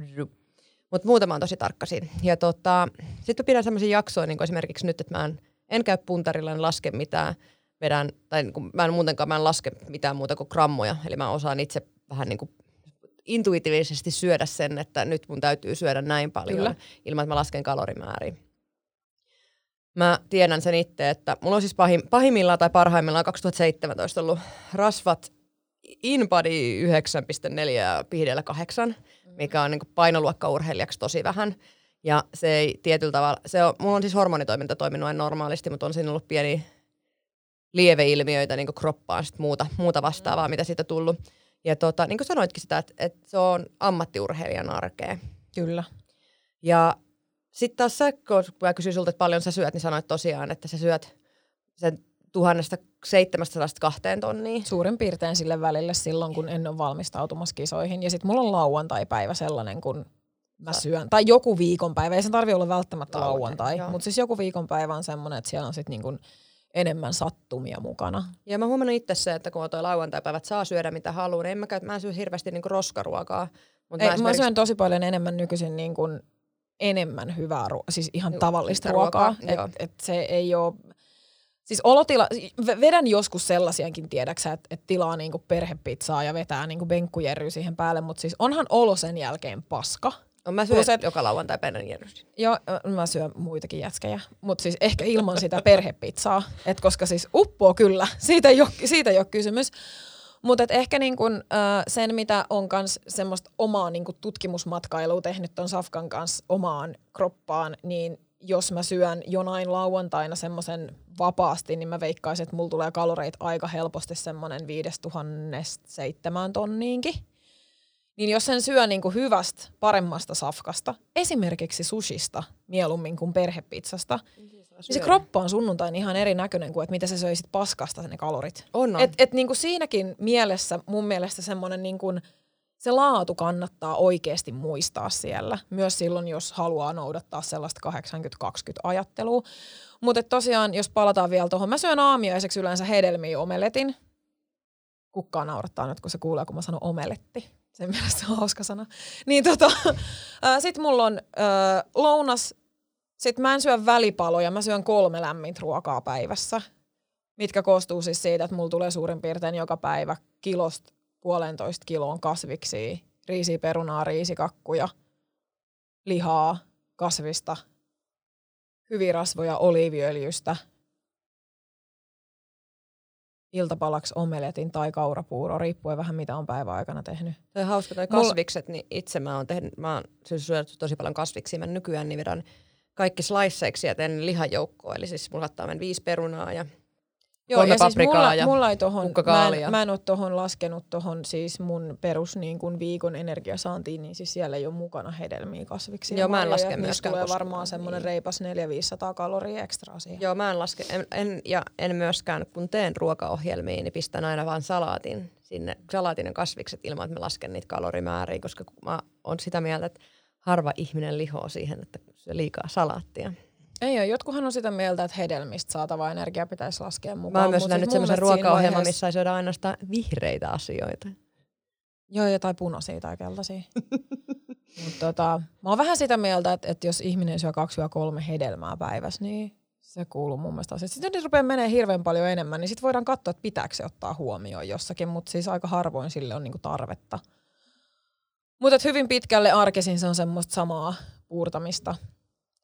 Mutta muutama on tosi tarkka siinä. Ja tota, sitten pidän sellaisia jaksoja, niin kuin esimerkiksi nyt, että mä en, en käy puntarilla, en laske mitään, vedän, tai niin kuin, mä en muutenkaan mä en laske mitään muuta kuin grammoja. Eli mä osaan itse vähän niin kuin intuitiivisesti syödä sen, että nyt mun täytyy syödä näin paljon Kyllä. ilman, että mä lasken kalorimääriä. Mä tiedän sen itse, että mulla on siis pahim, pahimmillaan tai parhaimmillaan 2017 ollut rasvat InBody 9,4 ja pihdellä 8, mikä on niin painoluokkaurheilijaksi tosi vähän. Ja se ei tietyllä tavalla, se on, mulla on siis hormonitoiminta toiminut aina normaalisti, mutta on siinä ollut pieni lieveilmiöitä niin kroppaan sit muuta, muuta vastaavaa, mitä siitä tullut. Ja tota, niin kuin sanoitkin sitä, että, että se on ammattiurheilijan arkea. Kyllä. Ja sitten taas sä, kun mä kysyin sulta, että paljon sä syöt, niin sanoit tosiaan, että sä syöt sen tuhannesta 700 kahteen tonniin. Suurin piirtein sille välille silloin, kun en ole valmistautumassa kisoihin. Ja sitten mulla on lauantai-päivä sellainen, kun mä syön. Tai joku viikonpäivä, ei se tarvi olla välttämättä lauantai, lauantai mutta siis joku viikonpäivä on semmoinen, että siellä on sitten niin enemmän sattumia mukana. Ja mä huomannut itse se, että kun toi lauantai-päivät saa syödä mitä haluaa, niin en mä, käy, mä en syö hirveästi niinku roskaruokaa. Mutta mä, esimerkiksi... mä syön tosi paljon enemmän nykyisin niin kuin enemmän hyvää ruokaa, siis ihan tavallista ruokaa. ruokaa et, et se ei ole Siis olotila, vedän joskus sellaisiakin tiedäksä, että, että tilaa niinku perhepizzaa ja vetää niinku benkkujerry siihen päälle, mutta siis onhan olo sen jälkeen paska. No mä syön Plus, et, joka lauantai penänjerrystä. Joo, mä syön muitakin jätskejä, mutta siis ehkä ilman sitä perhepizzaa, et koska siis uppoo kyllä, siitä ei ole, siitä ei ole kysymys. Mutta ehkä niin kun, äh, sen, mitä on kans semmoista omaa niin tutkimusmatkailua tehnyt ton Safkan kanssa omaan kroppaan, niin jos mä syön jonain lauantaina semmoisen vapaasti, niin mä veikkaisin, että mulla tulee kaloreita aika helposti semmoinen 5007 tonniinkin. Niin jos sen syö niin kuin hyvästä, paremmasta safkasta, esimerkiksi sushista mieluummin kuin perhepizzasta, niin se kroppa on sunnuntain ihan eri näköinen kuin, että mitä sä söisit paskasta ne kalorit. On, on. Et, et niin kuin siinäkin mielessä mun mielestä semmoinen niin kuin, se laatu kannattaa oikeasti muistaa siellä. Myös silloin, jos haluaa noudattaa sellaista 80-20 ajattelua. Mutta tosiaan, jos palataan vielä tuohon, mä syön aamiaiseksi yleensä hedelmiä omeletin. Kukkaa naurattaa nyt, kun se kuulee, kun mä sanon omeletti. Sen mielestä on hauska sana. Niin tota, sit mulla on äh, lounas, sit mä en syö välipaloja, mä syön kolme lämmintä ruokaa päivässä. Mitkä koostuu siis siitä, että mulla tulee suurin piirtein joka päivä kilosta puolentoista kiloon kasviksi, riisiperunaa, riisikakkuja, lihaa, kasvista, hyvirasvoja oliiviöljystä, iltapalaksi omeletin tai kaurapuuro, riippuen vähän mitä on päivän aikana tehnyt. Toi hauska toi kasvikset, niin itse mä oon tehnyt, mä oon siis syönyt tosi paljon kasviksia, mä nykyään niin vedän kaikki sliceiksi ja teen lihajoukkoa, eli siis mulla ottaa viisi perunaa ja Joo, ja siis mulla, ja mulla ei tohon, mä en, mä en ole tohon laskenut tohon siis mun perus niin kuin viikon energiasaantiin, niin siis siellä ei ole mukana hedelmiä kasviksi. Joo, mä en laske myöskään. tulee varmaan semmoinen niin. reipas 400-500 kaloria ekstra siihen. Joo, mä en laske, en, en, ja en myöskään, kun teen ruokaohjelmiin, niin pistän aina vaan salaatin sinne, salaatin ja kasvikset ilman, että mä lasken niitä kalorimääriä, koska mä oon sitä mieltä, että harva ihminen lihoo siihen, että se liikaa salaattia. Ei ole. Jotkuhan on sitä mieltä, että hedelmistä saatava energia pitäisi laskea mukaan. Mä oon myös siis semmoisen ruokaohjelman, vaiheessa... missä ei syödä ainoastaan vihreitä asioita. Joo, jotain punaisia tai keltaisia. Mut tota, mä oon vähän sitä mieltä, että, että jos ihminen syö kaksi kolme hedelmää päivässä, niin se kuuluu mun mielestä asiaan. Sitten jos rupeaa menee hirveän paljon enemmän, niin sitten voidaan katsoa, että pitääkö se ottaa huomioon jossakin, mutta siis aika harvoin sille on niinku tarvetta. Mutta hyvin pitkälle arkisin se on semmoista samaa puurtamista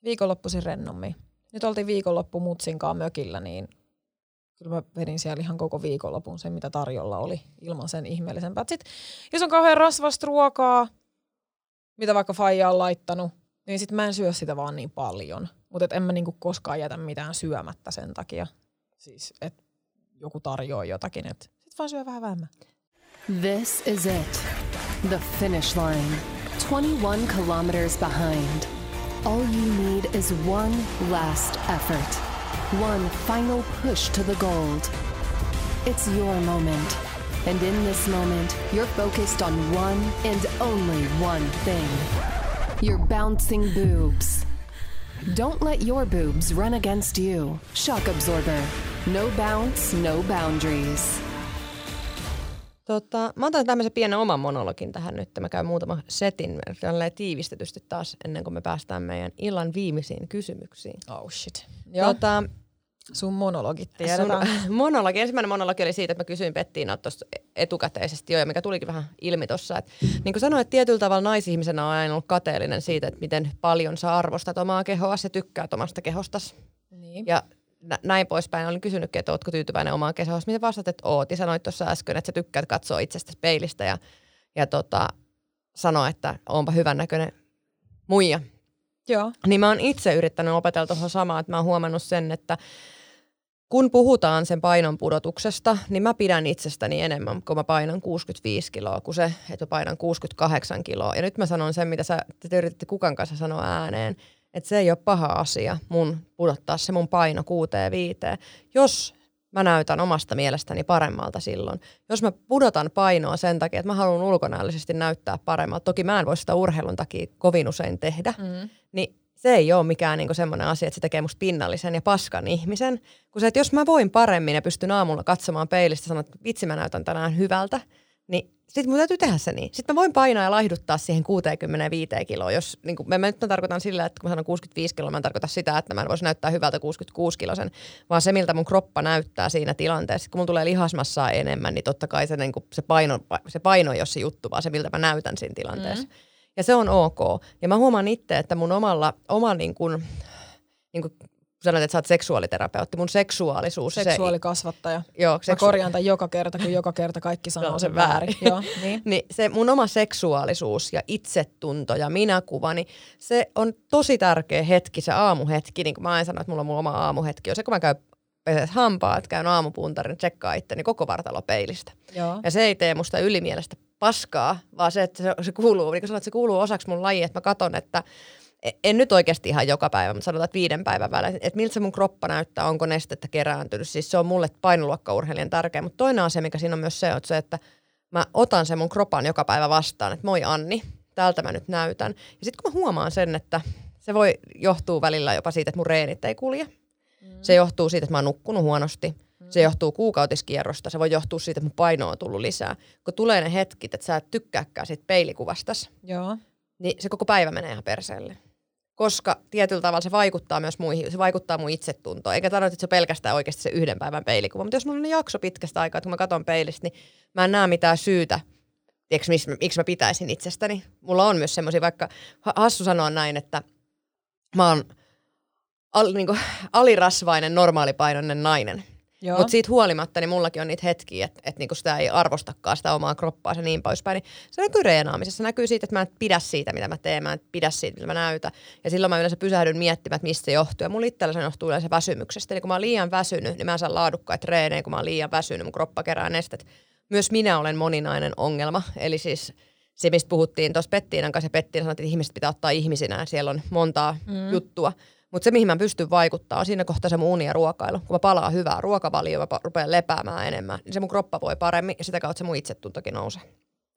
viikonloppuisin rennommin. Nyt oltiin viikonloppu mutsinkaan mökillä, niin kyllä mä vedin siellä ihan koko viikonlopun sen, mitä tarjolla oli, ilman sen ihmeellisempää. Sitten jos on kauhean rasvasta ruokaa, mitä vaikka faija on laittanut, niin sitten mä en syö sitä vaan niin paljon. Mutta en mä niinku koskaan jätä mitään syömättä sen takia. Siis, että joku tarjoaa jotakin, että sit vaan syö vähän vähemmän. This is it. The finish line. 21 kilometers behind. All you need is one last effort, one final push to the gold. It's your moment. And in this moment, you're focused on one and only one thing your bouncing boobs. Don't let your boobs run against you. Shock Absorber. No bounce, no boundaries. Tota, mä otan tämmöisen pienen oman monologin tähän nyt. Mä käyn muutama setin tiivistetysti taas ennen kuin me päästään meidän illan viimeisiin kysymyksiin. Oh shit. Joo. Tota, Sun monologit tiedetään. sun monologi, ensimmäinen monologi oli siitä, että mä kysyin Pettiina tuossa etukäteisesti jo, ja mikä tulikin vähän ilmi tuossa. Niin kuin sanoin, että tietyllä tavalla naisihmisenä on aina ollut kateellinen siitä, että miten paljon sä arvostat omaa kehoa ja tykkäät omasta kehostas. Niin. Ja näin poispäin. Olin kysynytkin, että ootko tyytyväinen omaan kehoon. Miten vastaat, että oot? Ja sanoit tuossa äsken, että sä tykkäät katsoa itsestä peilistä ja, ja tota, sanoa, että onpa hyvän näköinen muija. Joo. Niin mä oon itse yrittänyt opetella tuohon samaa, että mä oon huomannut sen, että kun puhutaan sen painon pudotuksesta, niin mä pidän itsestäni enemmän, kun mä painan 65 kiloa, kuin se, että mä painan 68 kiloa. Ja nyt mä sanon sen, mitä sä, te yrititte kukan kanssa sanoa ääneen, että se ei ole paha asia mun pudottaa se mun paino kuuteen viiteen. Jos mä näytän omasta mielestäni paremmalta silloin. Jos mä pudotan painoa sen takia, että mä haluan ulkonäöllisesti näyttää paremmalta, toki mä en voi sitä urheilun takia kovin usein tehdä, mm. niin se ei ole mikään niinku semmoinen asia, että se tekee musta pinnallisen ja paskan ihmisen. Kun se, että jos mä voin paremmin ja pystyn aamulla katsomaan peilistä ja sanoa, että vitsi mä näytän tänään hyvältä, niin sitten mun täytyy tehdä se niin. Sitten mä voin painaa ja laihduttaa siihen 65 kiloa. Jos, niin kuin, mä, mä nyt mä tarkoitan sillä, että kun mä sanon 65 kiloa, mä en tarkoita sitä, että mä en voisi näyttää hyvältä 66 kilosen, vaan se, miltä mun kroppa näyttää siinä tilanteessa. Kun mun tulee lihasmassaa enemmän, niin totta kai se, niin kuin, se, paino, se paino ei ole se juttu, vaan se, miltä mä näytän siinä tilanteessa. Mm. Ja se on ok. Ja mä huomaan itse, että mun omalla, oma niin kuin, niin kuin sanoit, että sä oot seksuaaliterapeutti, mun seksuaalisuus. Seksuaalikasvattaja. Se, joo, seksu- Mä korjaan tämän joka kerta, kun joka kerta kaikki sanoo sen väärin. joo, niin. niin se mun oma seksuaalisuus ja itsetunto ja minäkuva, niin se on tosi tärkeä hetki, se aamuhetki. Niin kuin mä en sano, että mulla on mun oma aamuhetki. On se, kun mä käyn peset hampaat, käyn aamupuntarin, tsekkaa itteni koko vartalo peilistä. Joo. Ja se ei tee musta ylimielestä paskaa, vaan se, että se, se kuuluu, niin kuin sanoit, se kuuluu osaksi mun laji, että mä katon, että en nyt oikeasti ihan joka päivä, mutta sanotaan, että viiden päivän välein, että miltä se mun kroppa näyttää, onko nestettä kerääntynyt. Siis se on mulle painoluokkaurheilijan tärkeä, mutta toinen asia, mikä siinä on myös se, että se, että mä otan sen mun kropan joka päivä vastaan, että moi Anni, täältä mä nyt näytän. Ja sitten kun mä huomaan sen, että se voi johtuu välillä jopa siitä, että mun reenit ei kulje. Mm. Se johtuu siitä, että mä oon nukkunut huonosti – se johtuu kuukautiskierrosta, se voi johtua siitä, että mun paino on tullut lisää. Kun tulee ne hetkit, että sä et tykkääkään siitä peilikuvastas, Joo. niin se koko päivä menee ihan perseelle. Koska tietyllä tavalla se vaikuttaa myös muihin, se vaikuttaa mun itsetuntoon. Eikä tarvitse, että se pelkästään oikeasti se yhden päivän peilikuva. Mutta jos mulla on jakso pitkästä aikaa, että kun mä katson peilistä, niin mä en näe mitään syytä, tiedätkö, miksi, miksi mä pitäisin itsestäni. Mulla on myös semmoisia, vaikka hassu sanoa näin, että mä oon al, niin kuin, alirasvainen, normaalipainoinen nainen – mutta siitä huolimatta, niin mullakin on niitä hetkiä, että et niinku sitä ei arvostakaan sitä omaa kroppaa ja niin poispäin. Niin se näkyy reenaamisessa. Se näkyy siitä, että mä en pidä siitä, mitä mä teen. Mä en pidä siitä, mitä mä näytän. Ja silloin mä yleensä pysähdyn miettimään, että mistä se johtuu. Ja mulla itsellä se johtuu yleensä väsymyksestä. Eli kun mä oon liian väsynyt, niin mä en saa laadukkaita treenejä. Kun mä oon liian väsynyt, mun kroppa kerää nestet. Myös minä olen moninainen ongelma. Eli siis se, mistä puhuttiin tuossa Pettiinan kanssa, ja Pettiina sanoi, että ihmiset pitää ottaa ihmisinä. Siellä on montaa mm. juttua. Mutta se, mihin mä pystyn vaikuttaa, on siinä kohtaa se mun uni ja ruokailu. Kun mä palaan hyvää ruokavalioa, mä rupean lepäämään enemmän, niin se mun kroppa voi paremmin ja sitä kautta se mun itsetuntokin nousee.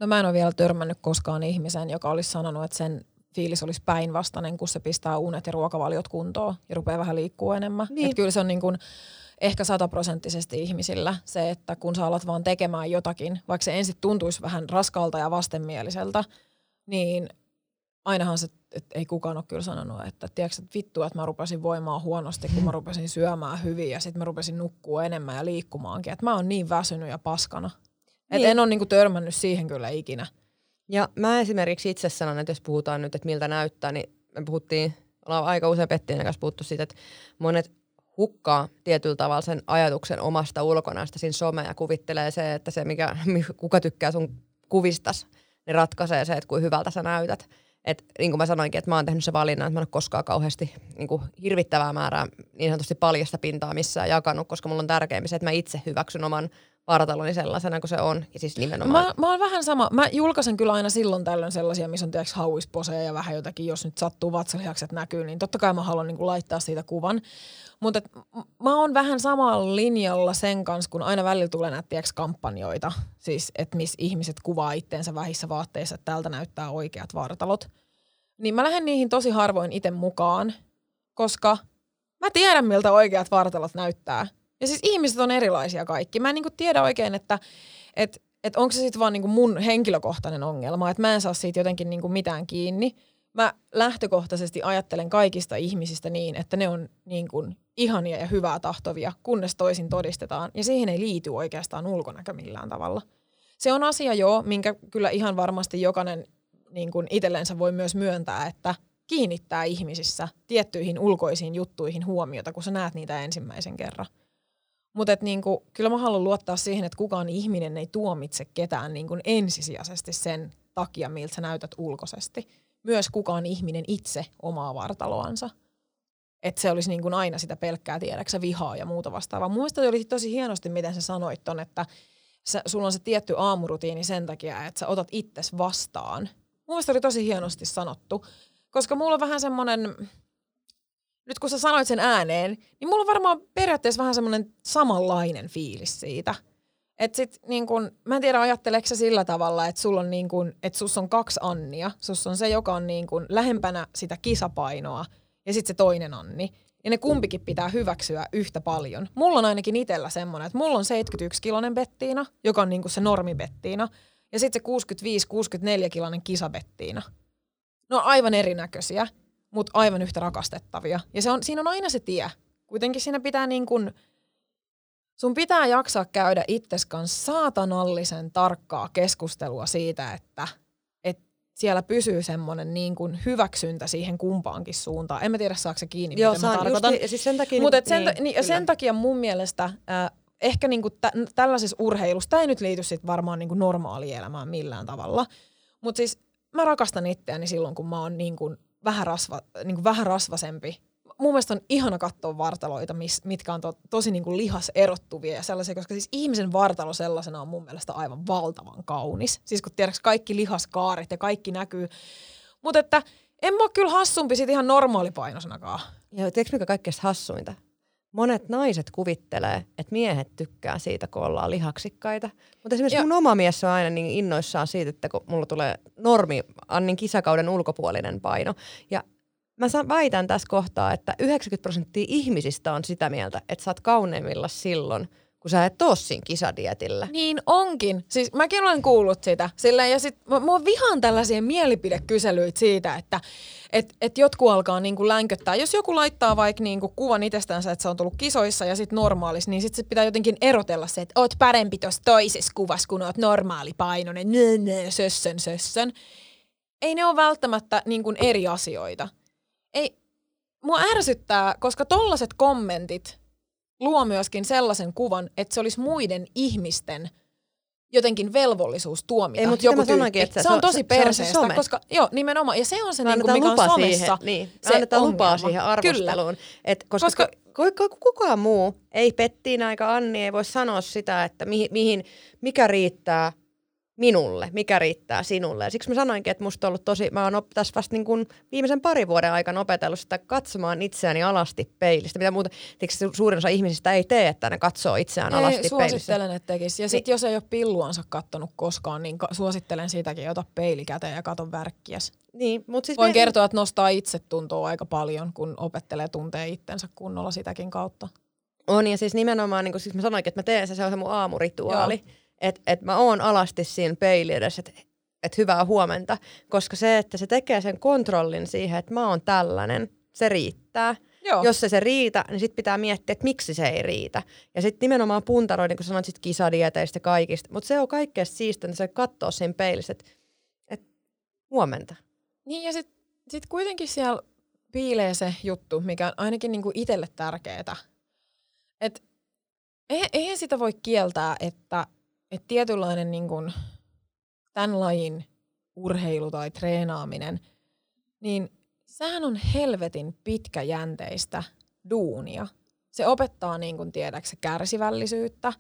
No mä en ole vielä törmännyt koskaan ihmisen, joka olisi sanonut, että sen fiilis olisi päinvastainen, kun se pistää unet ja ruokavaliot kuntoon ja rupeaa vähän liikkuu enemmän. Niin. Et kyllä se on niin kuin ehkä sataprosenttisesti ihmisillä se, että kun sä alat vaan tekemään jotakin, vaikka se ensin tuntuisi vähän raskalta ja vastenmieliseltä, niin ainahan se, että ei kukaan ole kyllä sanonut, että tiedätkö, että vittu, että mä rupesin voimaa huonosti, kun mä rupesin syömään hyvin ja sitten mä rupesin nukkua enemmän ja liikkumaankin. Että mä oon niin väsynyt ja paskana. Niin. en ole niinku törmännyt siihen kyllä ikinä. Ja mä esimerkiksi itse sanon, että jos puhutaan nyt, että miltä näyttää, niin me puhuttiin, ollaan aika usein Pettinen kanssa puhuttu siitä, että monet hukkaa tietyllä tavalla sen ajatuksen omasta ulkonäöstä siinä somea ja kuvittelee se, että se, mikä, kuka tykkää sun kuvistas, niin ratkaisee se, että kuin hyvältä sä näytät. Et, niin kuin mä sanoinkin, että mä oon tehnyt se valinnan, että mä en ole koskaan kauheasti niin kuin hirvittävää määrää niin sanotusti paljasta pintaa missään jakanut, koska mulla on tärkeämpi se, että mä itse hyväksyn oman vartaloni sellaisena kuin se on. Ja siis nimenomaan. Mä, mä oon vähän sama. Mä julkaisen kyllä aina silloin tällöin sellaisia, missä on tiedätkö hauisposeja ja vähän jotakin, jos nyt sattuu vatsalihakset näkyy, niin totta kai mä haluan niin laittaa siitä kuvan. Mutta mä oon vähän samalla linjalla sen kanssa, kun aina välillä tulee näitä kampanjoita, siis että missä ihmiset kuvaa itteensä vähissä vaatteissa, että täältä näyttää oikeat vartalot. Niin mä lähden niihin tosi harvoin itse mukaan, koska mä tiedän, miltä oikeat vartalot näyttää. Ja siis ihmiset on erilaisia kaikki. Mä en niinku tiedä oikein, että et, et onko se sitten vaan niinku mun henkilökohtainen ongelma, että mä en saa siitä jotenkin niinku mitään kiinni. Mä lähtökohtaisesti ajattelen kaikista ihmisistä niin, että ne on niinku ihania ja hyvää tahtovia, kunnes toisin todistetaan. Ja siihen ei liity oikeastaan ulkonäkö millään tavalla. Se on asia joo, minkä kyllä ihan varmasti jokainen niin kuin itsellensä voi myös myöntää, että kiinnittää ihmisissä tiettyihin ulkoisiin juttuihin huomiota, kun sä näet niitä ensimmäisen kerran. Mutta niinku, kyllä mä haluan luottaa siihen, että kukaan ihminen ei tuomitse ketään niinku ensisijaisesti sen takia, miltä sä näytät ulkoisesti. Myös kukaan ihminen itse omaa vartaloansa. Että se olisi niin kuin aina sitä pelkkää tiedäksä vihaa ja muuta vastaavaa. Mun mielestä oli tosi hienosti, miten sä sanoit ton, että sä, sulla on se tietty aamurutiini sen takia, että sä otat itses vastaan. Mun mielestä oli tosi hienosti sanottu, koska mulla on vähän semmoinen, nyt kun sä sanoit sen ääneen, niin mulla on varmaan periaatteessa vähän semmoinen samanlainen fiilis siitä. Että sit niin kun, mä en tiedä ajatteleeko sä sillä tavalla, että sulla on niin kun, että sus on kaksi Annia. Sus on se, joka on niin kun lähempänä sitä kisapainoa ja sitten se toinen Anni. Ja ne kumpikin pitää hyväksyä yhtä paljon. Mulla on ainakin itsellä semmoinen, että mulla on 71-kilonen Bettiina, joka on niin kuin se normibettiina. Ja sitten se 65-64-kilonen kisabettiina. No aivan erinäköisiä mutta aivan yhtä rakastettavia. Ja se on, siinä on aina se tie. Kuitenkin siinä pitää niin kuin, sun pitää jaksaa käydä itses kanssa saatanallisen tarkkaa keskustelua siitä, että et siellä pysyy semmoinen niin kuin hyväksyntä siihen kumpaankin suuntaan. En mä tiedä, saako se kiinni, Joo, mitä mä tarkoitan. Niin, siis sen takia, Mutta sen, niin, niin, ja sen takia mun mielestä äh, ehkä niinku tä- tällaisessa urheilussa, tämä ei nyt liity sit varmaan niinku normaalielämään millään tavalla, mutta siis mä rakastan itseäni silloin, kun mä oon niin kuin vähän, rasva, niin kuin vähän rasvasempi. Mun mielestä on ihana katsoa vartaloita, mitkä on to, tosi niin kuin lihas erottuvia ja sellaisia, koska siis ihmisen vartalo sellaisena on mun mielestä aivan valtavan kaunis. Siis kun tiedätkö, kaikki lihaskaarit ja kaikki näkyy. Mutta että en mä ole kyllä hassumpi sit ihan normaalipainosenakaan. Ja tiedätkö mikä kaikkein hassuinta? Monet naiset kuvittelee, että miehet tykkää siitä, kun ollaan lihaksikkaita. Mutta esimerkiksi ja. mun oma mies on aina niin innoissaan siitä, että kun mulla tulee normi Annin kisakauden ulkopuolinen paino. Ja mä väitän tässä kohtaa, että 90 prosenttia ihmisistä on sitä mieltä, että sä oot kauneimmilla silloin – kun sä et oo siinä kisadietillä. Niin onkin. Siis mäkin olen kuullut sitä. Sillä, ja sit mä, mä vihaan tällaisia mielipidekyselyitä siitä, että et, et jotkut alkaa niinku länköttää. Jos joku laittaa vaikka niinku kuvan itsestänsä, että se on tullut kisoissa ja sitten normaalis, niin sitten se pitää jotenkin erotella se, että oot parempi tuossa toisessa kuvassa, kun oot normaalipainoinen. Nö, nö, sössön, sössön. Ei ne ole välttämättä niinku eri asioita. Ei, mua ärsyttää, koska tollaset kommentit luo myöskin sellaisen kuvan, että se olisi muiden ihmisten jotenkin velvollisuus tuomita Ei, mutta joku tyyppi. Että se, on tosi perseestä, se koska joo, nimenomaan. Ja se on se, niin kuin, mikä on somessa siihen, niin, se annetaan ongelma. lupaa siihen arvosteluun. Et, koska, koska kukaan muu, ei Pettiina eikä Anni, ei voi sanoa sitä, että mihin, mihin, mikä riittää minulle, mikä riittää sinulle. Ja siksi mä sanoinkin, että musta on ollut tosi, mä oon op, tässä vasta niin kuin viimeisen parin vuoden aikana opetellut sitä katsomaan itseäni alasti peilistä. Mitä muuta, suurin osa ihmisistä ei tee, että ne katsoo itseään ei, alasti peilistä. suosittelen, että tekisi. Ja niin. sitten jos ei ole pilluansa kattonut koskaan, niin suosittelen siitäkin, ota peili käteen ja katon värkkiäs. Niin, mut siis Voin me... kertoa, että nostaa itsetuntoa aika paljon, kun opettelee tuntee itsensä kunnolla sitäkin kautta. On, ja siis nimenomaan, niin kuin siis mä sanoinkin, että mä teen se, se on se mun aamurituaali. Joo että et mä oon alasti siinä peili edessä, että et hyvää huomenta, koska se, että se tekee sen kontrollin siihen, että mä oon tällainen, se riittää. Joo. Jos se se riitä, niin sitten pitää miettiä, että miksi se ei riitä. Ja sitten nimenomaan puntaroi, niin kun sanoit sit kisadieteistä kaikista. Mutta se on kaikkein että se katsoo siinä peilissä, että et, huomenta. Niin ja sitten sit kuitenkin siellä piilee se juttu, mikä on ainakin niinku itselle tärkeää. Että eihän sitä voi kieltää, että että tietynlainen niin kuin, tämän lajin urheilu tai treenaaminen, niin sehän on helvetin pitkäjänteistä duunia. Se opettaa, niin kuin tiedäksä, kärsivällisyyttä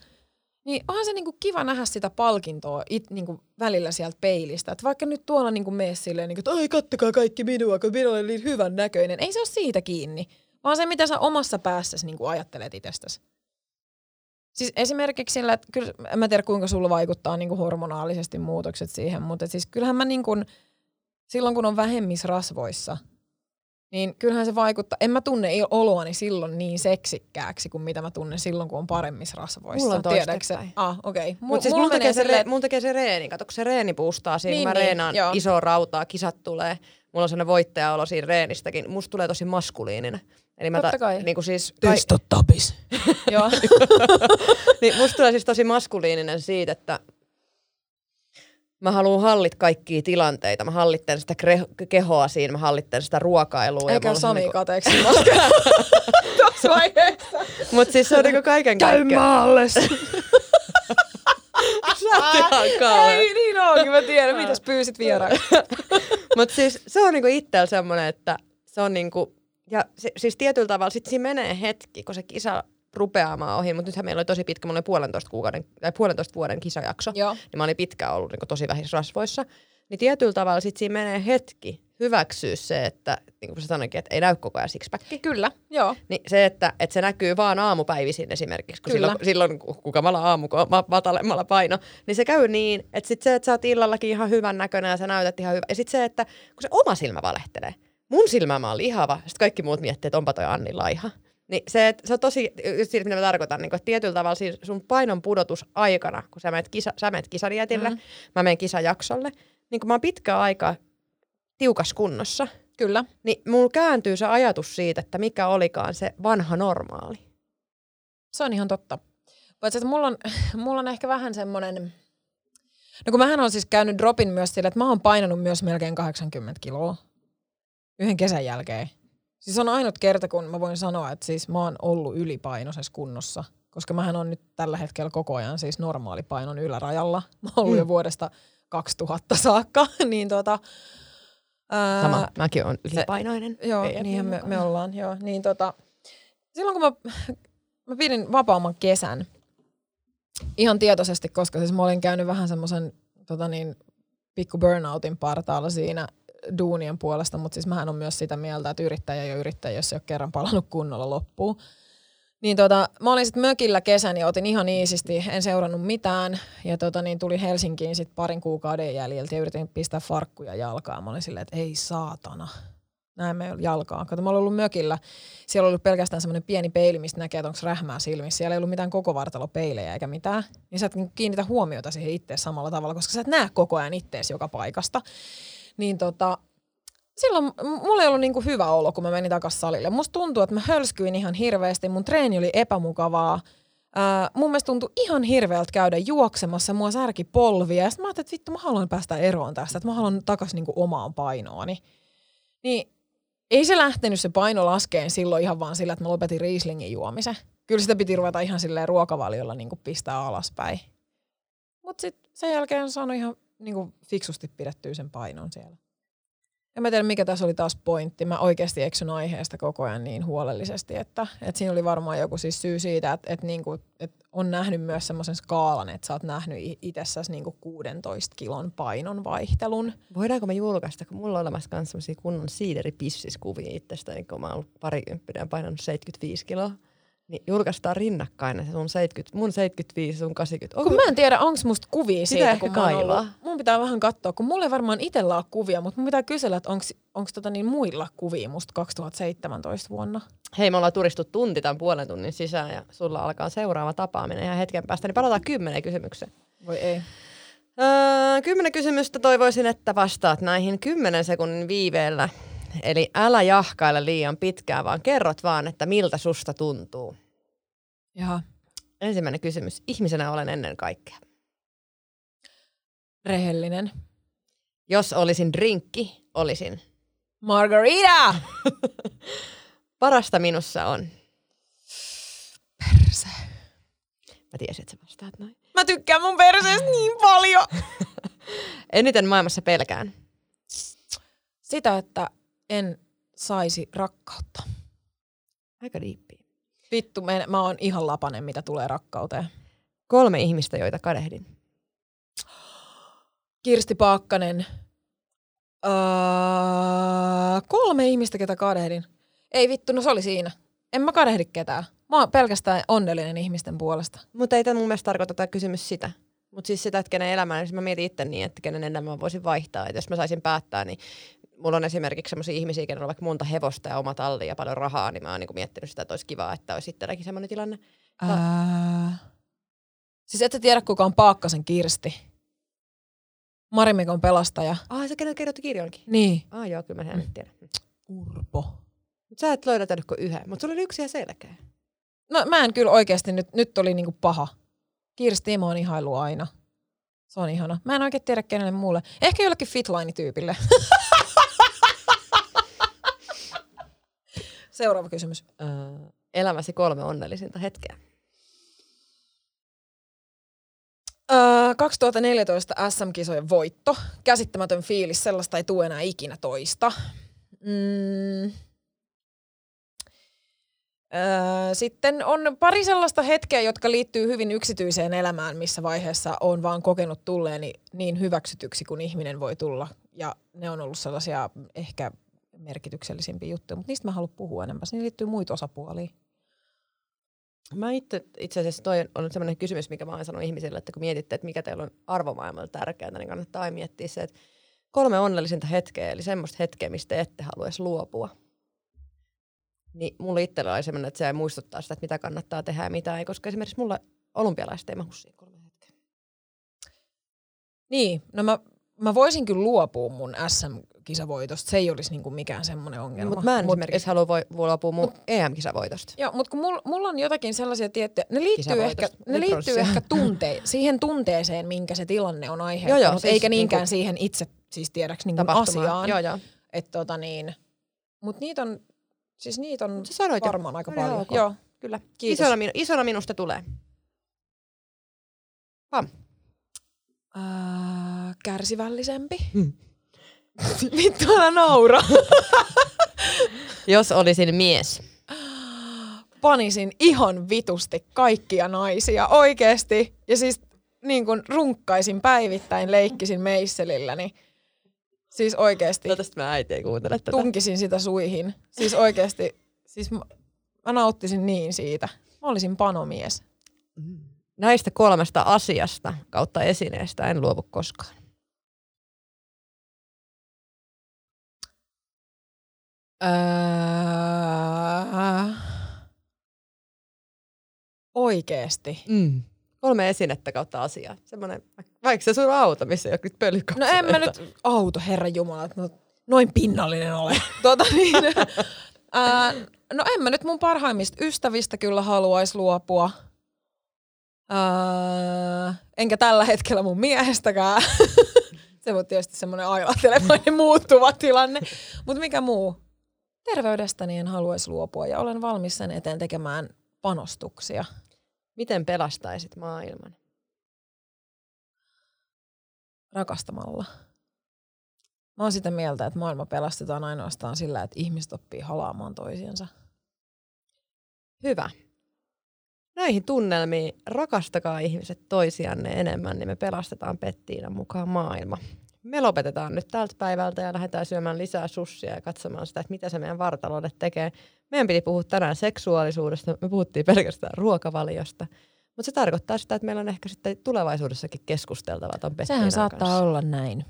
Niin onhan se niinku kiva nähdä sitä palkintoa it, niinku välillä sieltä peilistä. Että vaikka nyt tuolla niinku mene silleen, niinku, että ai kattokaa kaikki minua, kun minä olen niin hyvän näköinen. Ei se ole siitä kiinni, vaan se mitä sä omassa päässäsi niinku ajattelet itsestäsi. Siis esimerkiksi sillä, että kyllä, en mä tiedä kuinka sulla vaikuttaa niinku hormonaalisesti muutokset siihen, mutta siis kyllähän mä niinku, silloin kun on vähemmisrasvoissa, niin kyllähän se vaikuttaa. En mä tunne oloani silloin niin seksikkääksi kuin mitä mä tunnen silloin, kun on paremmissa rasvoissa. Mulla on Tiedätkö Ah, okei. Okay. Mutta siis mulla tekee, se, re, mulla tekee se reeni. Kato, kun se reeni puustaa siinä, niin, kun mä niin, reenaan joo. isoa rautaa, kisat tulee. Mulla on sellainen voittajaolo siinä reenistäkin. Musta tulee tosi maskuliininen. Eli mä ta- kai. Niin kuin siis... Teistä tapis. Joo. niin musta tulee siis tosi maskuliininen siitä, että mä haluan hallit kaikkia tilanteita. Mä hallitten sitä kre- kehoa siinä, mä hallitten sitä ruokailua. Eikä Sami niinku... kateeksi tuossa vaiheessa. Mut siis se on niinku kaiken Käy maalles. Sä oot ihan kauan. Ei niin onkin, mä tiedän. Mitäs pyysit vieraan? Mut siis se on niinku itsellä semmonen, että se on niinku, ja se, siis tietyllä tavalla sit siinä menee hetki, kun se kisa rupeamaan ohi, mutta nythän meillä oli tosi pitkä, mulla oli puolentoista, kuukauden, tai puolentoista vuoden kisajakso, Joo. niin mä olin pitkään ollut niin tosi vähissä rasvoissa, niin tietyllä tavalla sit siinä menee hetki hyväksyä se, että niin kuin sanoinkin, että ei näy koko ajan sixpacki. Kyllä, joo. Niin se, että, että se näkyy vaan aamupäivisin esimerkiksi, kun silloin, silloin kukamalla aamu, kun matalemmalla paino, niin se käy niin, että sit se, että sä oot illallakin ihan hyvän näköinen ja sä näytät ihan hyvä. Ja sitten se, että kun se oma silmä valehtelee, mun silmä mä oon lihava, sitten kaikki muut miettii, että onpa toi Anni laiha. Niin se, että se on tosi, just siitä, mitä mä tarkoitan, niin kuin, että tietyllä tavalla siinä sun painon pudotus aikana, kun sä menet, kisa, sä menet kisadietille, mm-hmm. mä menen kisajaksolle, niin kun mä oon pitkä aika tiukas kunnossa, Kyllä. niin mulla kääntyy se ajatus siitä, että mikä olikaan se vanha normaali. Se on ihan totta. Paitsi, että mulla on, mulla on ehkä vähän semmoinen, no kun mähän on siis käynyt dropin myös sillä, että mä oon painanut myös melkein 80 kiloa yhden kesän jälkeen. Siis on ainut kerta, kun mä voin sanoa, että siis mä oon ollut ylipainoisessa kunnossa, koska mähän on nyt tällä hetkellä koko ajan siis normaalipainon ylärajalla. Mä oon ollut mm. jo vuodesta 2000 saakka, niin tota... Ää, Sama, mäkin oon ylipainoinen. Se, joo, niin me, me ollaan, joo. Niin tota, silloin kun mä, mä pidin vapaamman kesän, ihan tietoisesti, koska siis mä olin käynyt vähän semmoisen tota niin, pikku burnoutin partaalla siinä duunien puolesta, mutta siis mähän on myös sitä mieltä, että yrittäjä ja yrittäjä, jos ei ole kerran palannut kunnolla loppuun. Niin tota, mä olin sitten mökillä kesän ja otin ihan iisisti, en seurannut mitään. Ja tota, niin tuli Helsinkiin sitten parin kuukauden jäljiltä ja yritin pistää farkkuja jalkaan. Mä olin silleen, että ei saatana. Näin me jalkaan. Kato, mä olin ollut mökillä. Siellä oli ollut pelkästään semmoinen pieni peili, mistä näkee, että onko rähmää silmissä. Siellä ei ollut mitään koko vartalopeilejä eikä mitään. Niin sä et kiinnitä huomiota siihen itse samalla tavalla, koska sä et näe koko ajan ittees joka paikasta niin tota, silloin mulla ei ollut niinku hyvä olo, kun mä menin takas salille. Musta tuntuu, että mä hölskyin ihan hirveästi, mun treeni oli epämukavaa. Ää, mun mielestä tuntui ihan hirveältä käydä juoksemassa, mua särki polvia. Ja sitten mä ajattelin, että vittu, mä haluan päästä eroon tästä, että mä haluan takaisin niinku omaan painooni. Niin ei se lähtenyt se paino laskeen silloin ihan vaan sillä, että mä lopetin Rieslingin juomisen. Kyllä sitä piti ruveta ihan silleen ruokavaliolla niinku pistää alaspäin. Mutta sitten sen jälkeen on saanut ihan niin kuin fiksusti pidettyä sen painon siellä. En mä tiedä, mikä tässä oli taas pointti. Mä oikeasti eksyn aiheesta koko ajan niin huolellisesti, että, että siinä oli varmaan joku siis syy siitä, että, että, niin kuin, että on nähnyt myös semmoisen skaalan, että sä oot nähnyt itsessäsi niin 16 kilon painon vaihtelun. Voidaanko me julkaista, kun mulla on olemassa myös semmoisia kunnon siideripissiskuvia itsestäni, kun mä oon parikymppinen painanut 75 kiloa niin julkaistaan rinnakkain se sun 70, mun 75 sun 80. Onko, kun mä en tiedä, onko musta kuvia siitä, kun mä ollut, mun pitää vähän katsoa, kun mulla ei varmaan itsellä ole kuvia, mutta mun pitää kysellä, että onko tota niin muilla kuvia musta 2017 vuonna. Hei, me ollaan turistu tunti tämän puolen tunnin sisään ja sulla alkaa seuraava tapaaminen ja hetken päästä, niin palataan kymmenen kysymykseen. Voi ei. Öö, kymmenen kysymystä toivoisin, että vastaat näihin kymmenen sekunnin viiveellä. Eli älä jahkaile liian pitkään, vaan kerrot vaan, että miltä susta tuntuu. Jaha. Ensimmäinen kysymys. Ihmisenä olen ennen kaikkea. Rehellinen. Jos olisin drinkki, olisin. Margarita! Parasta minussa on. Perse. Mä tiesin, että sä vastaat noin. Mä tykkään mun perseestä niin paljon. Eniten maailmassa pelkään. Sitä, että en saisi rakkautta. Aika diippi. Vittu, mä, mä oon ihan lapanen, mitä tulee rakkauteen. Kolme ihmistä, joita kadehdin. Kirsti Paakkanen. Öö, kolme ihmistä, ketä kadehdin. Ei vittu, no se oli siinä. En mä kadehdi ketään. Mä oon pelkästään onnellinen ihmisten puolesta. Mutta ei tämä mun mielestä tarkoita tämä kysymys sitä. Mutta siis sitä, että kenen elämää, niin mä mietin itse niin, että kenen elämää voisin vaihtaa. Että jos mä saisin päättää, niin mulla on esimerkiksi sellaisia ihmisiä, kenellä on vaikka monta hevosta ja oma talli ja paljon rahaa, niin mä oon niinku miettinyt sitä, että olisi kiva, että olisi itselläkin sellainen tilanne. Ää... Siis et sä tiedä, kuka on Paakkasen Kirsti. Marimekon pelastaja. Ah, se kenellä kirjoitti kirjonkin. Niin. Ah joo, kyllä mä sen mm. tiedän. Urpo. Mut sä et löytänyt kuin yhden, mutta sulla oli yksi ihan selkeä. No mä en kyllä oikeasti nyt, nyt oli niinku paha. Kirsti mä oon ihailu aina. Se on ihana. Mä en oikein tiedä kenelle muulle. Ehkä jollekin fitline-tyypille. Seuraava kysymys. Öö, elämäsi kolme onnellisinta hetkeä. Öö, 2014 SM-kisojen voitto. Käsittämätön fiilis, sellaista ei tule enää ikinä toista. Mm. Sitten on pari sellaista hetkeä, jotka liittyy hyvin yksityiseen elämään, missä vaiheessa on vaan kokenut tulleeni niin hyväksytyksi kuin ihminen voi tulla. Ja ne on ollut sellaisia ehkä merkityksellisimpiä juttuja, mutta niistä mä haluan puhua enemmän. Niihin liittyy muita osapuolia. Mä itse, itse asiassa toi on sellainen kysymys, mikä mä oon sanonut ihmisille, että kun mietitte, että mikä teillä on arvomaailmalla tärkeää, niin kannattaa miettiä se, että kolme onnellisinta hetkeä, eli semmoista hetkeä, mistä ette haluaisi luopua. Niin mulla itsellä oli semmoinen, että se muistuttaa sitä, että mitä kannattaa tehdä ja mitä ei, koska esimerkiksi mulla olympialaiset ei mahu siihen kolme hetkeä. Niin, no mä, mä voisin kyllä luopua mun SM-kisavoitosta. Se ei olisi niinku mikään semmoinen ongelma. Mutta mä en Mut- esimerkiksi halua voi, luopua mun EM-kisavoitosta. Joo, mutta kun mulla, mulla on jotakin sellaisia tiettyjä, ne liittyy ehkä, Kisavoitosta. ne liittyy ehkä tunte, siihen tunteeseen, minkä se tilanne on aiheuttanut, Joo, joo, siis eikä niinkään niinku- siihen itse siis tiedäks niin Tapahtumaan. asiaan. Joo, joo. Et tota niin, mut niitä on, siis niitä on Sä sanoit jo. varmaan aika Oli ihan paljon. ok. Joo, Kyllä. Kiitos. Isona, minu, isona minusta tulee. Pam. Ää, kärsivällisempi. Hmm. Vittu, älä naura. Jos olisin mies. Panisin ihan vitusti kaikkia naisia oikeesti. Ja siis niin kun runkkaisin päivittäin, leikkisin meisselilläni. Siis oikeesti Toivottavasti mä äiti ei kuuntele tätä. tunkisin sitä suihin. Siis oikeesti, siis mä, mä nauttisin niin siitä. Mä olisin panomies. Näistä kolmesta asiasta kautta esineestä en luovu koskaan. Öö, oikeesti. Mm. Kolme esinettä kautta asiaa. Semmoinen, vaikka se sun auto, missä ei ole nyt pölykapseleita. No en mä nyt, auto, herran jumala, no, noin pinnallinen ole. tota niin, ää, no en mä nyt mun parhaimmista ystävistä kyllä haluaisi luopua. Ää, enkä tällä hetkellä mun miehestäkään. Se on tietysti semmoinen ailahtelevainen muuttuva tilanne. Mutta mikä muu? Terveydestäni en haluaisi luopua ja olen valmis sen eteen tekemään panostuksia. Miten pelastaisit maailman? rakastamalla. Mä oon sitä mieltä, että maailma pelastetaan ainoastaan sillä, että ihmiset oppii halaamaan toisiansa. Hyvä. Näihin tunnelmiin rakastakaa ihmiset toisianne enemmän, niin me pelastetaan Pettiinan mukaan maailma. Me lopetetaan nyt tältä päivältä ja lähdetään syömään lisää sussia ja katsomaan sitä, että mitä se meidän vartalolle tekee. Meidän piti puhua tänään seksuaalisuudesta, me puhuttiin pelkästään ruokavaliosta. Mutta se tarkoittaa sitä, että meillä on ehkä sitten tulevaisuudessakin keskusteltavaa ton Sehän saattaa kanssa. olla näin.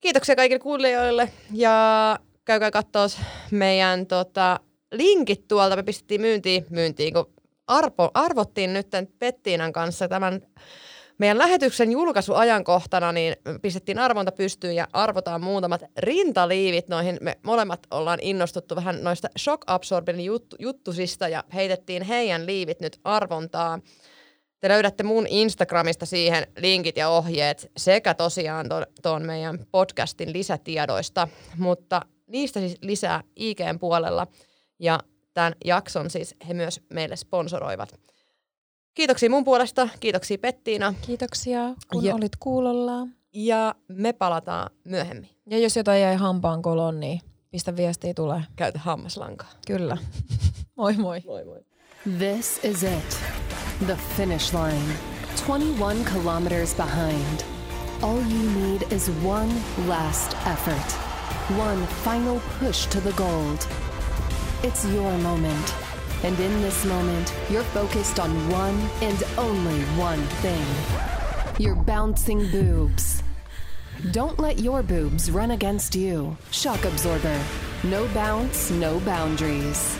Kiitoksia kaikille kuulijoille ja käykää katsoa meidän tota, linkit tuolta. Me pistettiin myyntiin, myyntiin kun arvo, arvottiin nyt Pettiinan kanssa tämän meidän lähetyksen julkaisuajankohtana, niin pistettiin arvonta pystyyn ja arvotaan muutamat rintaliivit noihin. Me molemmat ollaan innostuttu vähän noista shock absorbin juttu, juttusista ja heitettiin heidän liivit nyt arvontaa. Te löydätte mun Instagramista siihen linkit ja ohjeet sekä tosiaan tuon meidän podcastin lisätiedoista, mutta niistä siis lisää IGn puolella ja tämän jakson siis he myös meille sponsoroivat. Kiitoksia mun puolesta, kiitoksia Pettiina Kiitoksia, kun Ja- olit kuulolla. ja me palataan myöhemmin. Ja jos jotain jäi hampaan koloon, niin pistä viestiä tulee. Käytä hammaslankaa. Kyllä. moi moi. Moi moi. This is it. The finish line. 21 kilometers behind. All you need is one last effort, one final push to the gold. It's your moment. And in this moment, you're focused on one and only one thing your bouncing boobs. Don't let your boobs run against you. Shock absorber. No bounce, no boundaries.